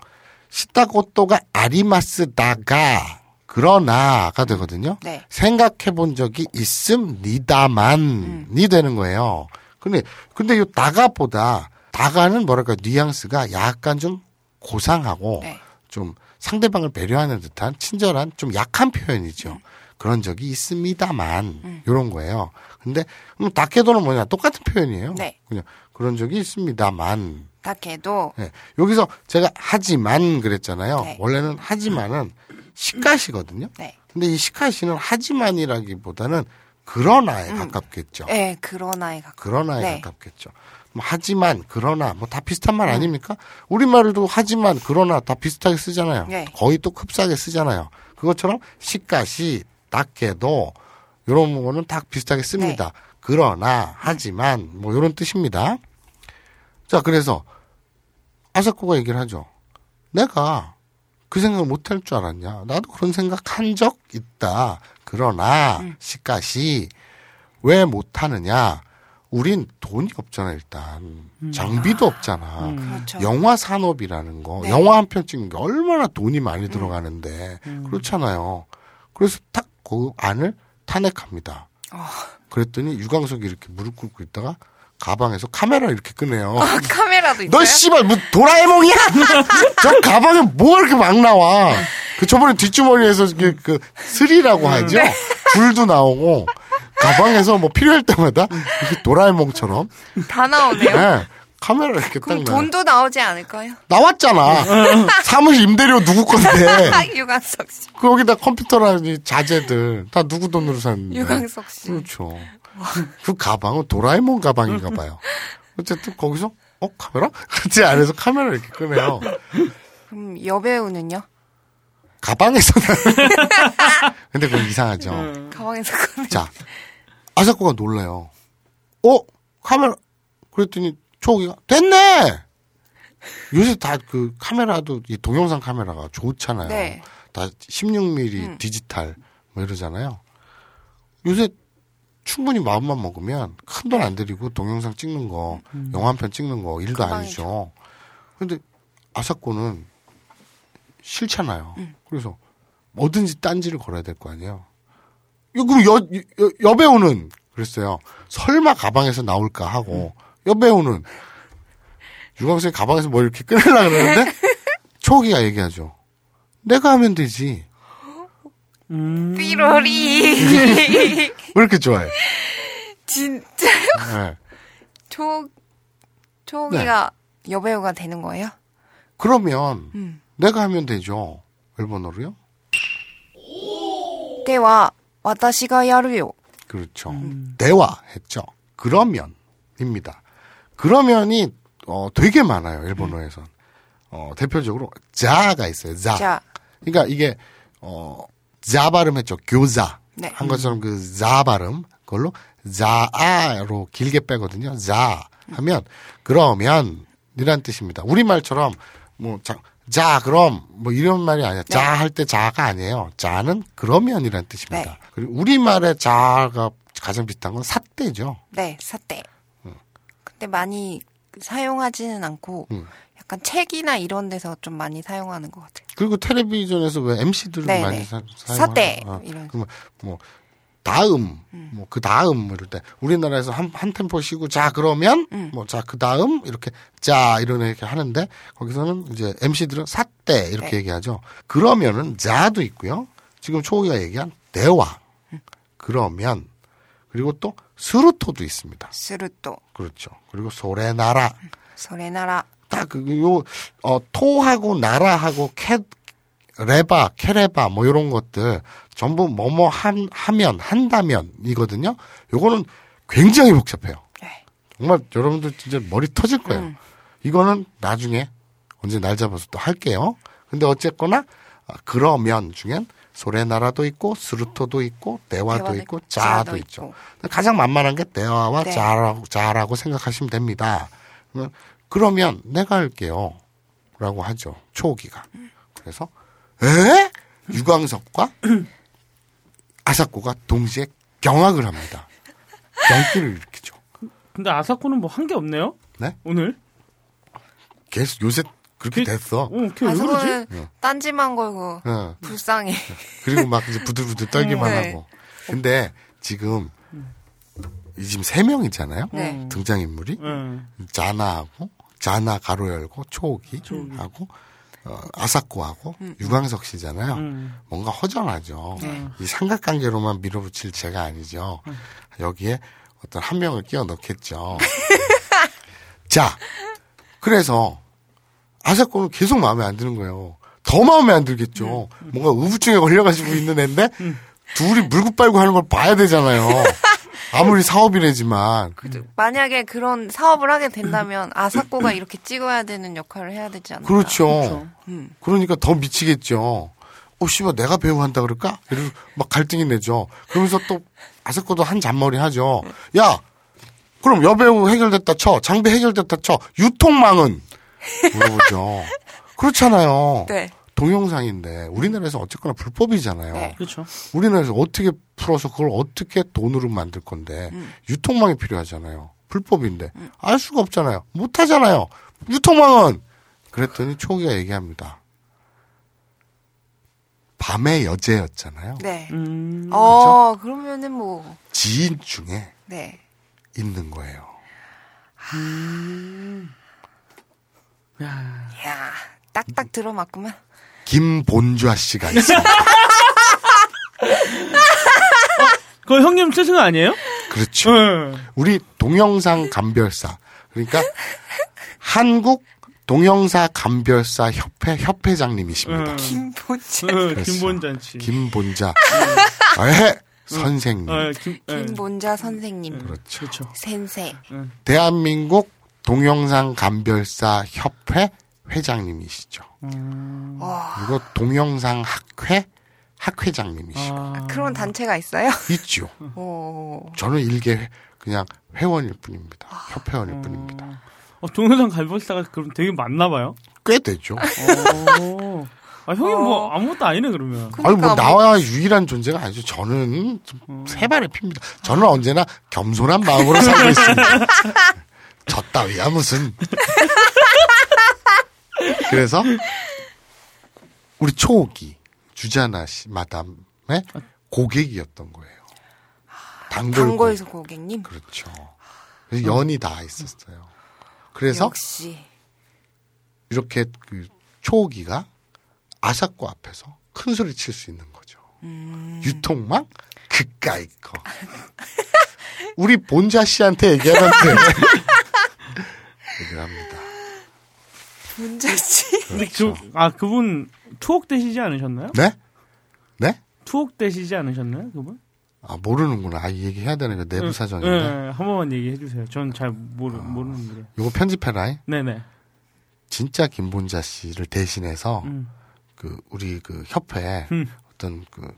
시타고토가 아리마스다가 그러나가 되거든요. 네. 생각해 본 적이 있음니다만이 되는 거예요. 근데 근데 이 다가보다 다가는 뭐랄까 뉘앙스가 약간 좀 고상하고 네. 좀 상대방을 배려하는 듯한 친절한 좀 약한 표현이죠. 그런 적이 있습니다만 이런 거예요. 근데 그럼 다케도는 뭐냐 똑같은 표현이에요. 네. 그냥 그런 적이 있습니다만 부탁해도 네. 여기서 제가 하지만 그랬잖아요. 네. 원래는 하지만은 시카시거든요. 네. 근데 이 시카시는 하지만이라기보다는 그러나에 음. 가깝겠죠. 네, 그러나에 가깝. 그러나에 네. 가깝겠죠. 뭐 하지만 그러나 아, 뭐다 비슷한 말 음. 아닙니까? 우리 말도 하지만 그러나 아 다 비슷하게 쓰잖아요. 네. 거의 또 흡사하게 쓰잖아요. 그것처럼 시까시 닦게도 이런 거는 다 비슷하게 씁니다. 네. 그러나 아, 하지만 뭐 이런 뜻입니다. 자 그래서 아사코가 얘기를 하죠. 내가 그 생각 못할 줄 알았냐? 나도 그런 생각 한 적 있다. 그러나 음. 시까시 왜 못하느냐? 우린 돈이 없잖아 일단 장비도 없잖아. 그렇죠. 영화 산업이라는 거, 네. 영화 한 편 찍는 게 얼마나 돈이 많이 들어가는데 그렇잖아요. 그래서 딱그 안을 탄핵합니다. 그랬더니 유광석이 이렇게 무릎 꿇고 있다가 가방에서 카메라 이렇게 꺼내요. 아, 카메라도 있어요? 너 씨발 뭐 도라에몽이야? 저 가방에 뭐 이렇게 막 나와? 그 저번에 뒷주머니에서 그, 그 스리라고 하죠. 불도 나오고 가방에서 뭐 필요할 때마다 이렇게 도라에몽처럼 다 나오네요. 네, 카메라 이렇게 딱 그럼 나. 돈도 나오지 않을까요? 나왔잖아. 사무실 임대료 누구 건데? 유광석 씨. 그 여기다 컴퓨터랑 이 자재들 다 누구 돈으로 샀는데? 유광석 씨. 그렇죠. 그 가방은 도라에몽 가방인가 봐요. 어쨌든 거기서 어 카메라? 그렇지 안에서 카메라 이렇게 끄네요. 그럼 여배우는요? 가방에서는 근데 그건 이상하죠. 가방에서 카메라. 자 아사코가 놀라요. 어 카메라 그랬더니 초기가 됐네. 요새 다 그 카메라도 이 동영상 카메라가 좋잖아요. 네. 다 16mm 디지털 뭐 이러잖아요. 요새 충분히 마음만 먹으면 큰 돈 안 들이고 동영상 찍는 거, 영화 한 편 찍는 거 일도. 아니죠. 근데 아사코는 싫잖아요. 그래서 뭐든지 딴지를 걸어야 될 거 아니에요. 그럼 여, 여, 여배우는 그랬어요. 설마 가방에서 나올까 하고 여배우는 유광석이 가방에서 뭘 이렇게 꺼내려고 그러는데 초기가 얘기하죠. 내가 하면 되지. 삐로리. 왜 이렇게 좋아해? 진짜요? 네. 초, 초기가 네. 여배우가 되는 거예요? 그러면, 음. 내가 하면 되죠. 일본어로요? 대화, 와다시가 야루요. 그렇죠. 음. 대화 했죠. 그러면, 입니다. 그러면이, 어, 되게 많아요. 일본어에선. 음. 어, 대표적으로, 자가 있어요. 자. 자. 그러니까 이게, 어, 자 발음했죠. 교자. 네. 한 것처럼 그 자 발음 그걸로 자아로 길게 빼거든요. 자 하면 그러면 이란 뜻입니다. 우리말처럼 뭐 자, 자, 그럼, 뭐 이런 말이 아니야. 자할 때 자가 아니에요. 자는 그러면이라는 뜻입니다. 네. 그리고 우리말의 자가 가장 비슷한 건 삿대죠. 네, 사대. 근데 많이 사용하지는 않고 음. 약간 책이나 이런 데서 좀 많이 사용하는 것 같아요. 그리고 텔레비전에서 왜 MC들은 네, 많이 네. 사, 사대, 사용하죠. 어. 이런. 그러면 뭐 다음, 뭐그 다음 뭐 이럴 때 우리나라에서 한, 한 템포 쉬고 자 그러면 음. 뭐자 그 다음 이렇게 자 이런 이렇게 하는데 거기서는 이제 MC들은 사대 이렇게 네. 얘기하죠. 그러면은 자도 있고요. 지금 초기가 얘기한 대화. 그러면 그리고 또 스루토도 있습니다. 스루또, 그렇죠. 그리고 소레나라. 소레나라. 딱요 어, 토하고 나라하고 캐 레바, 캐레바 뭐 이런 것들 전부 뭐뭐 한 하면 한다면이거든요. 요거는 굉장히 복잡해요. 네. 정말 여러분들 진짜 머리 터질 거예요. 음. 이거는 나중에 언제 날 잡아서 또 할게요. 근데 어쨌거나 아, 그러면 중엔 소레나라도 있고 스루토도 있고 대화도 있고 자도 있죠. 있고. 가장 만만한 게 대화와 네. 자라고, 자라고 생각하시면 됩니다. 그러면, 그러면 내가 할게요. 라고 하죠. 초기가. 그래서 에? 유광석과 아사코가 동시에 경악을 합니다. 경기를 일으키죠. 근데 아사코는 뭐 한 게 없네요. 네? 오늘. 계속 요새 그렇게 그- 됐어. 어, 그러지? 아서는 딴지만 걸고 어. 불쌍해. 그리고 막 이제 부들부들 떨기만 네. 하고. 근데 지금 이 지금 세 명이잖아요. 네. 등장 인물이 응. 자나하고 자나 가로 열고 초기 하고 어, 아사코하고 유광석 씨잖아요. 음. 뭔가 허전하죠. 이 삼각관계로만 밀어붙일 제가 아니죠. 여기에 어떤 한 명을 끼워 넣겠죠. 자, 그래서 아사코는 계속 마음에 안 드는 거예요. 더 마음에 안 들겠죠. 뭔가 우부증에 걸려가지고 있는 애인데 둘이 물고 빨고 하는 걸 봐야 되잖아요. 아무리 사업이래지만 만약에 그런 사업을 하게 된다면 아사코가 이렇게 찍어야 되는 역할을 해야 되지 않나? 그렇죠. 음. 그러니까 더 미치겠죠. 어, 씨발, 내가 배우 한다 그럴까? 이러고 막 갈등이 내죠. 그러면서 또, 아사코도 한 잔머리 하죠. 야! 그럼 여배우 해결됐다 쳐. 장비 해결됐다 쳐. 유통망은? 물어보죠. 그렇잖아요. 네. 동영상인데, 우리나라에서 어쨌거나 불법이잖아요. 네. 그렇죠. 우리나라에서 어떻게 풀어서 그걸 어떻게 돈으로 만들 건데, 유통망이 필요하잖아요. 불법인데. 알 수가 없잖아요. 못 하잖아요. 유통망은! 그랬더니 초기가 얘기합니다. 밤의 여제였잖아요. 네. 음. 어, 그러면은 뭐, 지인 중에 네. 있는 거예요. 야. 야 딱딱 들어맞구만. 김본좌 씨가 있습니다. 그거 형님 스승 아니에요? 그렇죠. 응. 우리 동영상 감별사. 그러니까 한국 동영사 감별사 협회 협회장님이십니다. 응. 김보채. 응, 그렇죠. 김본잔치. 김본자. 에 선생님. 어, 김, 예. 김본자 선생님. 그렇죠. 그렇죠. 센세. 대한민국 동영상 감별사 협회 회장님이시죠. 와. 그리고 동영상 학회 학회장님이시고 아, 그런 단체가 있어요? 있죠. 오. 저는 일개 그냥 회원일 뿐입니다. 협회원일 뿐입니다. 어, 동영상 갈벌사가 그럼 되게 많나 봐요. 꽤 되죠. 어. 아, 형님 뭐 어. 아무것도 아니네 그러면. 아니 뭐 그러니까 나와 유일한 존재가 아니죠. 저는 좀 세발의 피입니다. 저는 언제나 겸손한 마음으로 살고 있습니다. 저 따위야 무슨. 그래서 우리 초기 주자나 씨 마담의 고객이었던 거예요. 단골 단골 고객. 고객님. 그렇죠. 그래서 연이 다 있었어요. 그래서 역시. 이렇게 그 초기가 아사코 앞에서 큰 소리 칠 수 있는 거죠. 유통망 그까이 거. 우리 본자 씨한테 얘기하면 돼. 얘기를 합니다. 문자 씨. 근데 그, 아 그분 투옥 되시지 않으셨나요? 네? 네? 투옥 되시지 않으셨나요 그분? 아 모르는구나. 아, 이 얘기 해야 되는 거 내부 사정인데. 네, 한 번만 얘기해 주세요. 전 잘 모르 모르는데. 요거 편집해라. 네네. 진짜 김본자 씨를 대신해서 음. 그 우리 그 협회 음. 어떤 그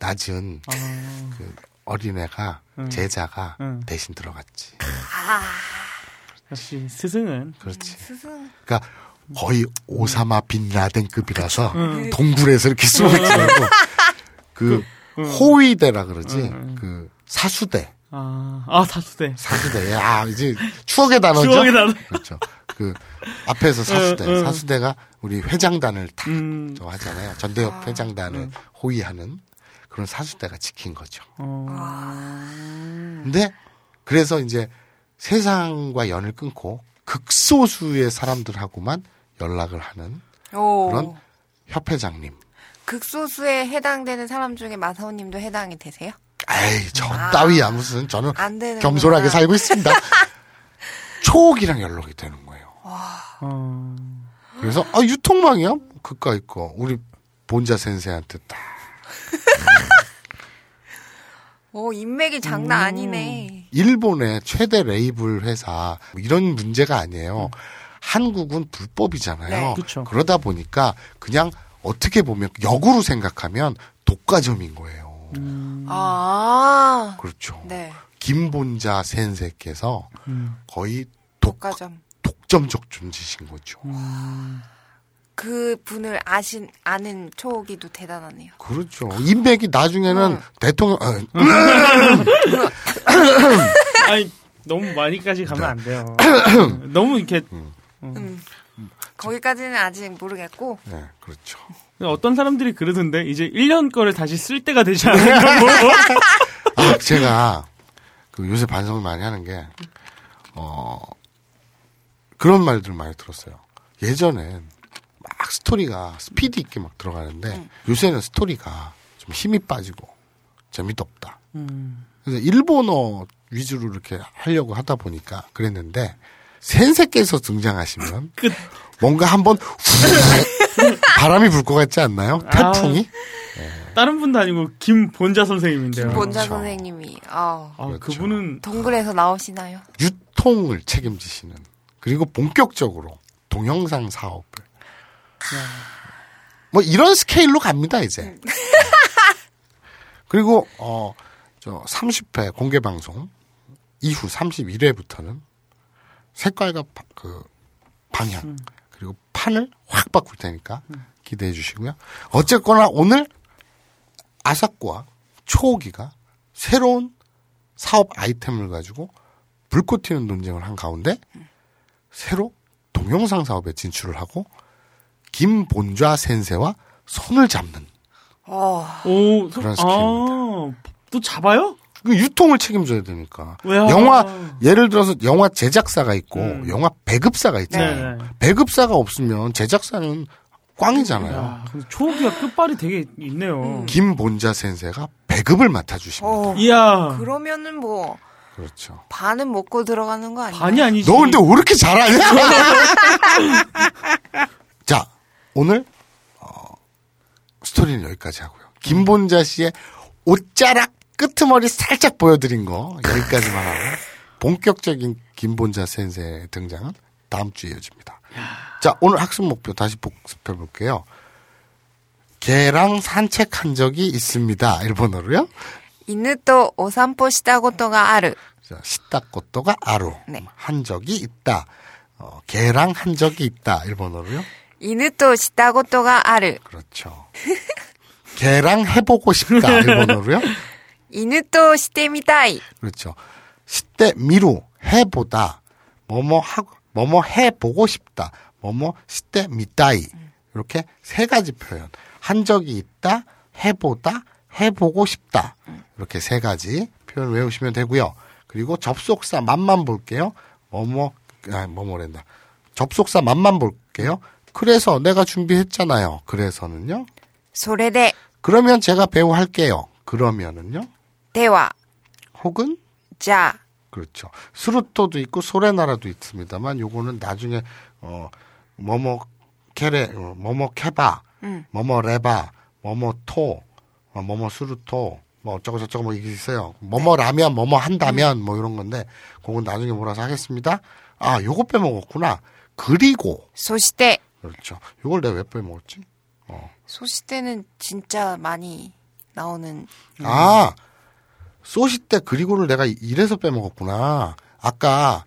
낮은 아, 그 어린애가 음. 제자가 음. 대신 들어갔지. 역시 스승은 그렇지. 스승. 그러니까 거의 오사마 빈 라덴급이라서 음. 동굴에서 이렇게 숨어 있고. 그 음. 호위대라 그러지. 그 사수대. 아, 아 사수대. 사수대. 야 이제 추억의 단어죠? 추억의 단어. 그렇죠. 그 앞에서 사수대. 응, 응. 사수대가 우리 회장단을 탁 음. 저 하잖아요. 전대협 회장단을 호위하는 그런 사수대가 지킨 거죠. 어. 근데 그래서 이제 세상과 연을 끊고 극소수의 사람들하고만 연락을 하는 오. 그런 협회장님. 극소수에 해당되는 사람 중에 마사오님도 해당이 되세요? 에이, 저 따위야 무슨 저는 안 되는. 겸손하게 살고 있습니다. 초옥이랑 연락이 되는 거예요. 어. 그래서 아 유통망이야 그까 있고 우리 본자 센세한테 딱 오 인맥이 장난 아니네. 일본의 최대 레이블 회사 뭐 이런 문제가 아니에요. 한국은 불법이잖아요. 네. 그쵸. 그러다 보니까 그냥 어떻게 보면 역으로 생각하면 독과점인 거예요. 아. 그렇죠. 네. 김본자 센세께서 음. 거의 독, 독과점. 독점적 존재신 거죠. 그 분을 아신 아는 초기도 대단하네요. 그렇죠. 인맥이 나중에는 음. 대통령 아, 아니 너무 많이까지 가면 안 돼요. 너무 이렇게 음. 거기까지는 아직 모르겠고 네, 그렇죠. 어떤 사람들이 그러던데 이제 1년 거를 다시 쓸 때가 되지 않을까 뭐. 아, 제가 그 요새 반성을 많이 하는 게, 어, 그런 말들을 많이 들었어요. 예전엔 막 스토리가 스피드 있게 막 들어가는데, 요새는 스토리가 좀 힘이 빠지고 재미도 없다. 그래서 일본어 위주로 이렇게 하려고 하다 보니까 그랬는데, 센세께서 등장하시면 끝. 뭔가 한번 후 바람이 불 것 같지 않나요? 태풍이? 다른 분도 아니고 김본자 선생님인데요. 본자 그렇죠. 선생님이 아, 아, 그렇죠. 그분은 동굴에서 나오시나요? 유통을 책임지시는 그리고 본격적으로 동영상 사업을 뭐 이런 스케일로 갑니다 이제 그리고 어 저 30회 공개 방송 이후 31회부터는 색깔과 바- 그 방향 그리고 판을 확 바꿀 테니까 기대해 주시고요 어쨌거나 오늘 아사코와 초기가 새로운 사업 아이템을 가지고 불꽃 튀는 논쟁을 한 가운데 새로 동영상 사업에 진출을 하고 김본좌 센세와 손을 잡는 어, 오, 그런 아, 스킬입니다. 또 잡아요? 그 유통을 책임져야 되니까 왜요? 영화 예를 들어서 영화 제작사가 있고 음. 영화 배급사가 있잖아요. 네. 배급사가 없으면 제작사는 꽝이잖아요. 야, 초기가 끝발이 되게 있네요. 김본자 센세가 배급을 맡아주십니다. 어. 이야, 그러면은 뭐 그렇죠. 반은 먹고 들어가는 거 아니에요? 반이 아니지. 너 근데 왜 이렇게 잘하냐? 자, 오늘 어, 스토리는 여기까지 하고요. 김본자 씨의 옷자락 끄트머리 살짝 보여드린 거 여기까지만 하고 본격적인 김본자 센세 등장은 다음 주에 이어집니다. 자 오늘 학습 목표 다시 복습해 볼게요. 개랑 산책한 적이 있습니다. 일본어로요. 이누토 오산포 시다고토가 아르. 시다고토가 아루. 네. 한 적이 있다. 어, 개랑 한 적이 있다. 일본어로요. 이누토 시다고토가 아르. 그렇죠. 개랑 해보고 싶다. 일본어로요. 이누또 시대미다이. 그렇죠. 시대미루 해보다 뭐뭐 하고 뭐뭐 해보고 싶다. 뭐뭐 시대미다이. 이렇게 세 가지 표현. 한 적이 있다, 해보다, 해보고 싶다. 이렇게 세 가지 표현 외우시면 되고요. 그리고 접속사 맛만 볼게요. 뭐뭐 아, 뭐뭐랜다. 접속사 맛만 볼게요. 그래서 내가 준비했잖아요. 그래서는요. 소래대. 그러면 제가 배우 할게요. 그러면은요. 대화 혹은 자 그렇죠. 수루토도 있고 소레나라도 있습니다만 요거는 나중에 어 뭐뭐 캐레 어, 뭐뭐 캐바 음. 뭐뭐 레바 뭐뭐 토 어, 뭐뭐 수루토 뭐 어쩌고 저쩌고 뭐 이게 있어요. 뭐뭐라면 네. 뭐뭐 한다면 음. 뭐 이런 건데 그건 나중에 몰아서 하겠습니다. 아 요거 빼먹었구나. 그리고 소시대 그렇죠. 요걸 내가 왜 빼먹었지? 어. そして는 진짜 많이 나오는 아 そして 그리고를 내가 이래서 빼먹었구나. 아까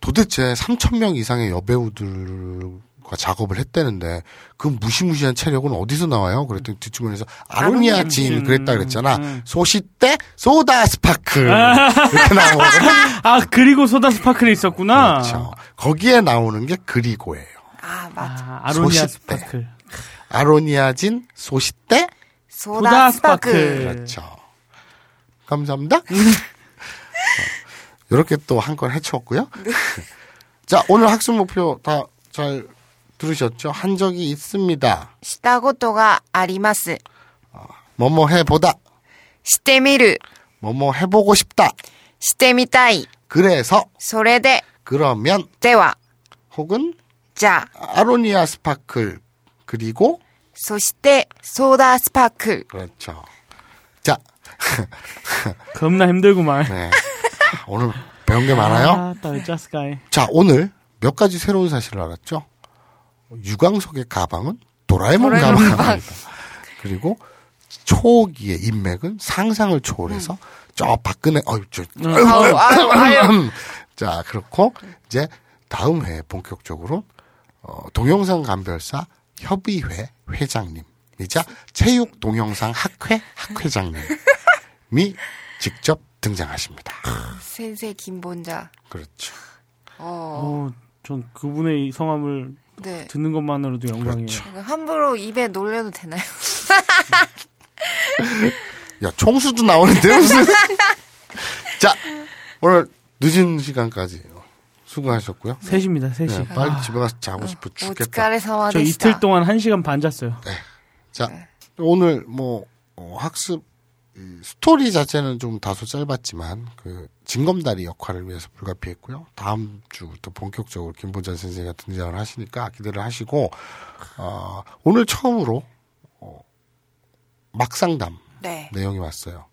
도대체 3,000명 이상의 여배우들과 작업을 했다는데 그 무시무시한 체력은 어디서 나와요? 그랬더니 뒷주머니에서 아로니아진 그랬다 그랬잖아. 음. そして 소다 스파클 이렇게 나오거든. 아 그리고 소다 스파클이 있었구나. 그렇죠. 거기에 나오는 게 그리고예요. 아, 맞아. 아, 아로니아 そして. 스파클. 아로니아진 そして 소다, 소다 스파클. 스파클. 그렇죠. 감사합니다. 어, 이렇게 또 한 건 해치웠고요. 자, 오늘 학습 목표 다 잘 들으셨죠? 한 적이 있습니다. したことが あります. 어, 뭐뭐 해보다. してみる. 뭐뭐 해보고 싶다. してみたい. 그래서. それで. 그러면. 대화. 혹은. 자. 아로니아 스파클. 그리고. そして 소다 스파클. 그렇죠. 자, 겁나 힘들구만. 네. 오늘 배운 게 많아요. 아. 자, 오늘 몇 가지 새로운 사실을 알았죠? 유광석의 가방은 도라에몽, 도라에몽 가방입니다. 가방. 그리고 초기의 인맥은 상상을 초월해서 저 박근혜, 어유 저, 아유, 아유, 아유. 자, 그렇고 이제 다음 회에 본격적으로 어, 동영상 감별사 협의회 회장님이자 체육 동영상 학회 학회장님 선생님이 직접 등장하십니다. 센세 김본자. 그렇죠. 어. 어, 전 그분의 성함을 네. 듣는 것만으로도 영광이에요. 그렇죠. 그러니까 함부로 입에 놀려도 되나요? 야, 총수도 나오는데 무슨? 자, 오늘 늦은 시간까지 수고하셨고요. 3시입니다, 3시. 네, 빨리 아. 집에 가서 자고 싶어 아. 죽겠다. 저 이틀 동안 1시간 반 잤어요. 네. 자, 네. 오늘 뭐 어, 학습 이 스토리 자체는 좀 다소 짧았지만, 그, 징검다리 역할을 위해서 불가피했고요. 다음 주부터 본격적으로 김보자 선생님이 등장을 하시니까 기대를 하시고, 어, 오늘 처음으로, 어, 막상담 네. 내용이 왔어요.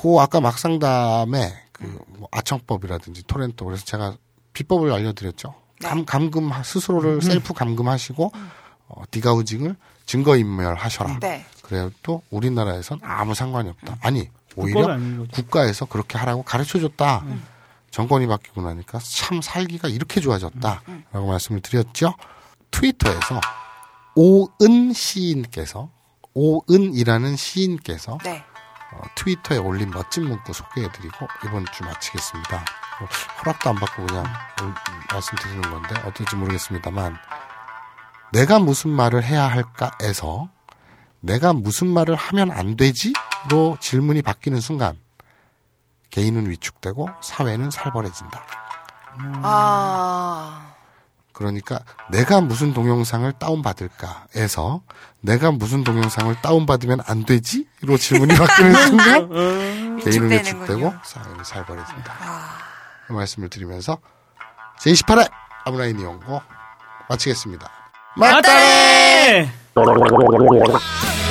그 아까 막상담에 그 뭐 아청법이라든지 토렌토 그래서 제가 비법을 알려드렸죠. 감, 감금 스스로를 셀프 감금하시고 어, 디가우징을 증거인멸하셔라. 네. 그래도 또 우리나라에선 아무 상관이 없다. 아니 불법이 오히려. 국가에서 그렇게 하라고 가르쳐줬다. 정권이 바뀌고 나니까 참 살기가 이렇게 좋아졌다라고 말씀을 드렸죠. 트위터에서 오은 시인께서 오은이라는 시인께서 네. 어, 트위터에 올린 멋진 문구 소개해드리고 이번 주 마치겠습니다. 어, 허락도 안 받고 그냥 올- 말씀드리는 건데 어떨지 모르겠습니다만 내가 무슨 말을 해야 할까에서 내가 무슨 말을 하면 안 되지로 질문이 바뀌는 순간 개인은 위축되고 사회는 살벌해진다. 아. 그러니까 내가 무슨 동영상을 다운받을까에서 내가 무슨 동영상을 다운받으면 안 되지로 질문이 바뀌는 순간 개인은 위축되는군요. 위축되고 사회는 살벌해진다. 이 말씀을 드리면서 제28회 아브라인 이용고 마치겠습니다. 맞다네! 对对对对对对对对对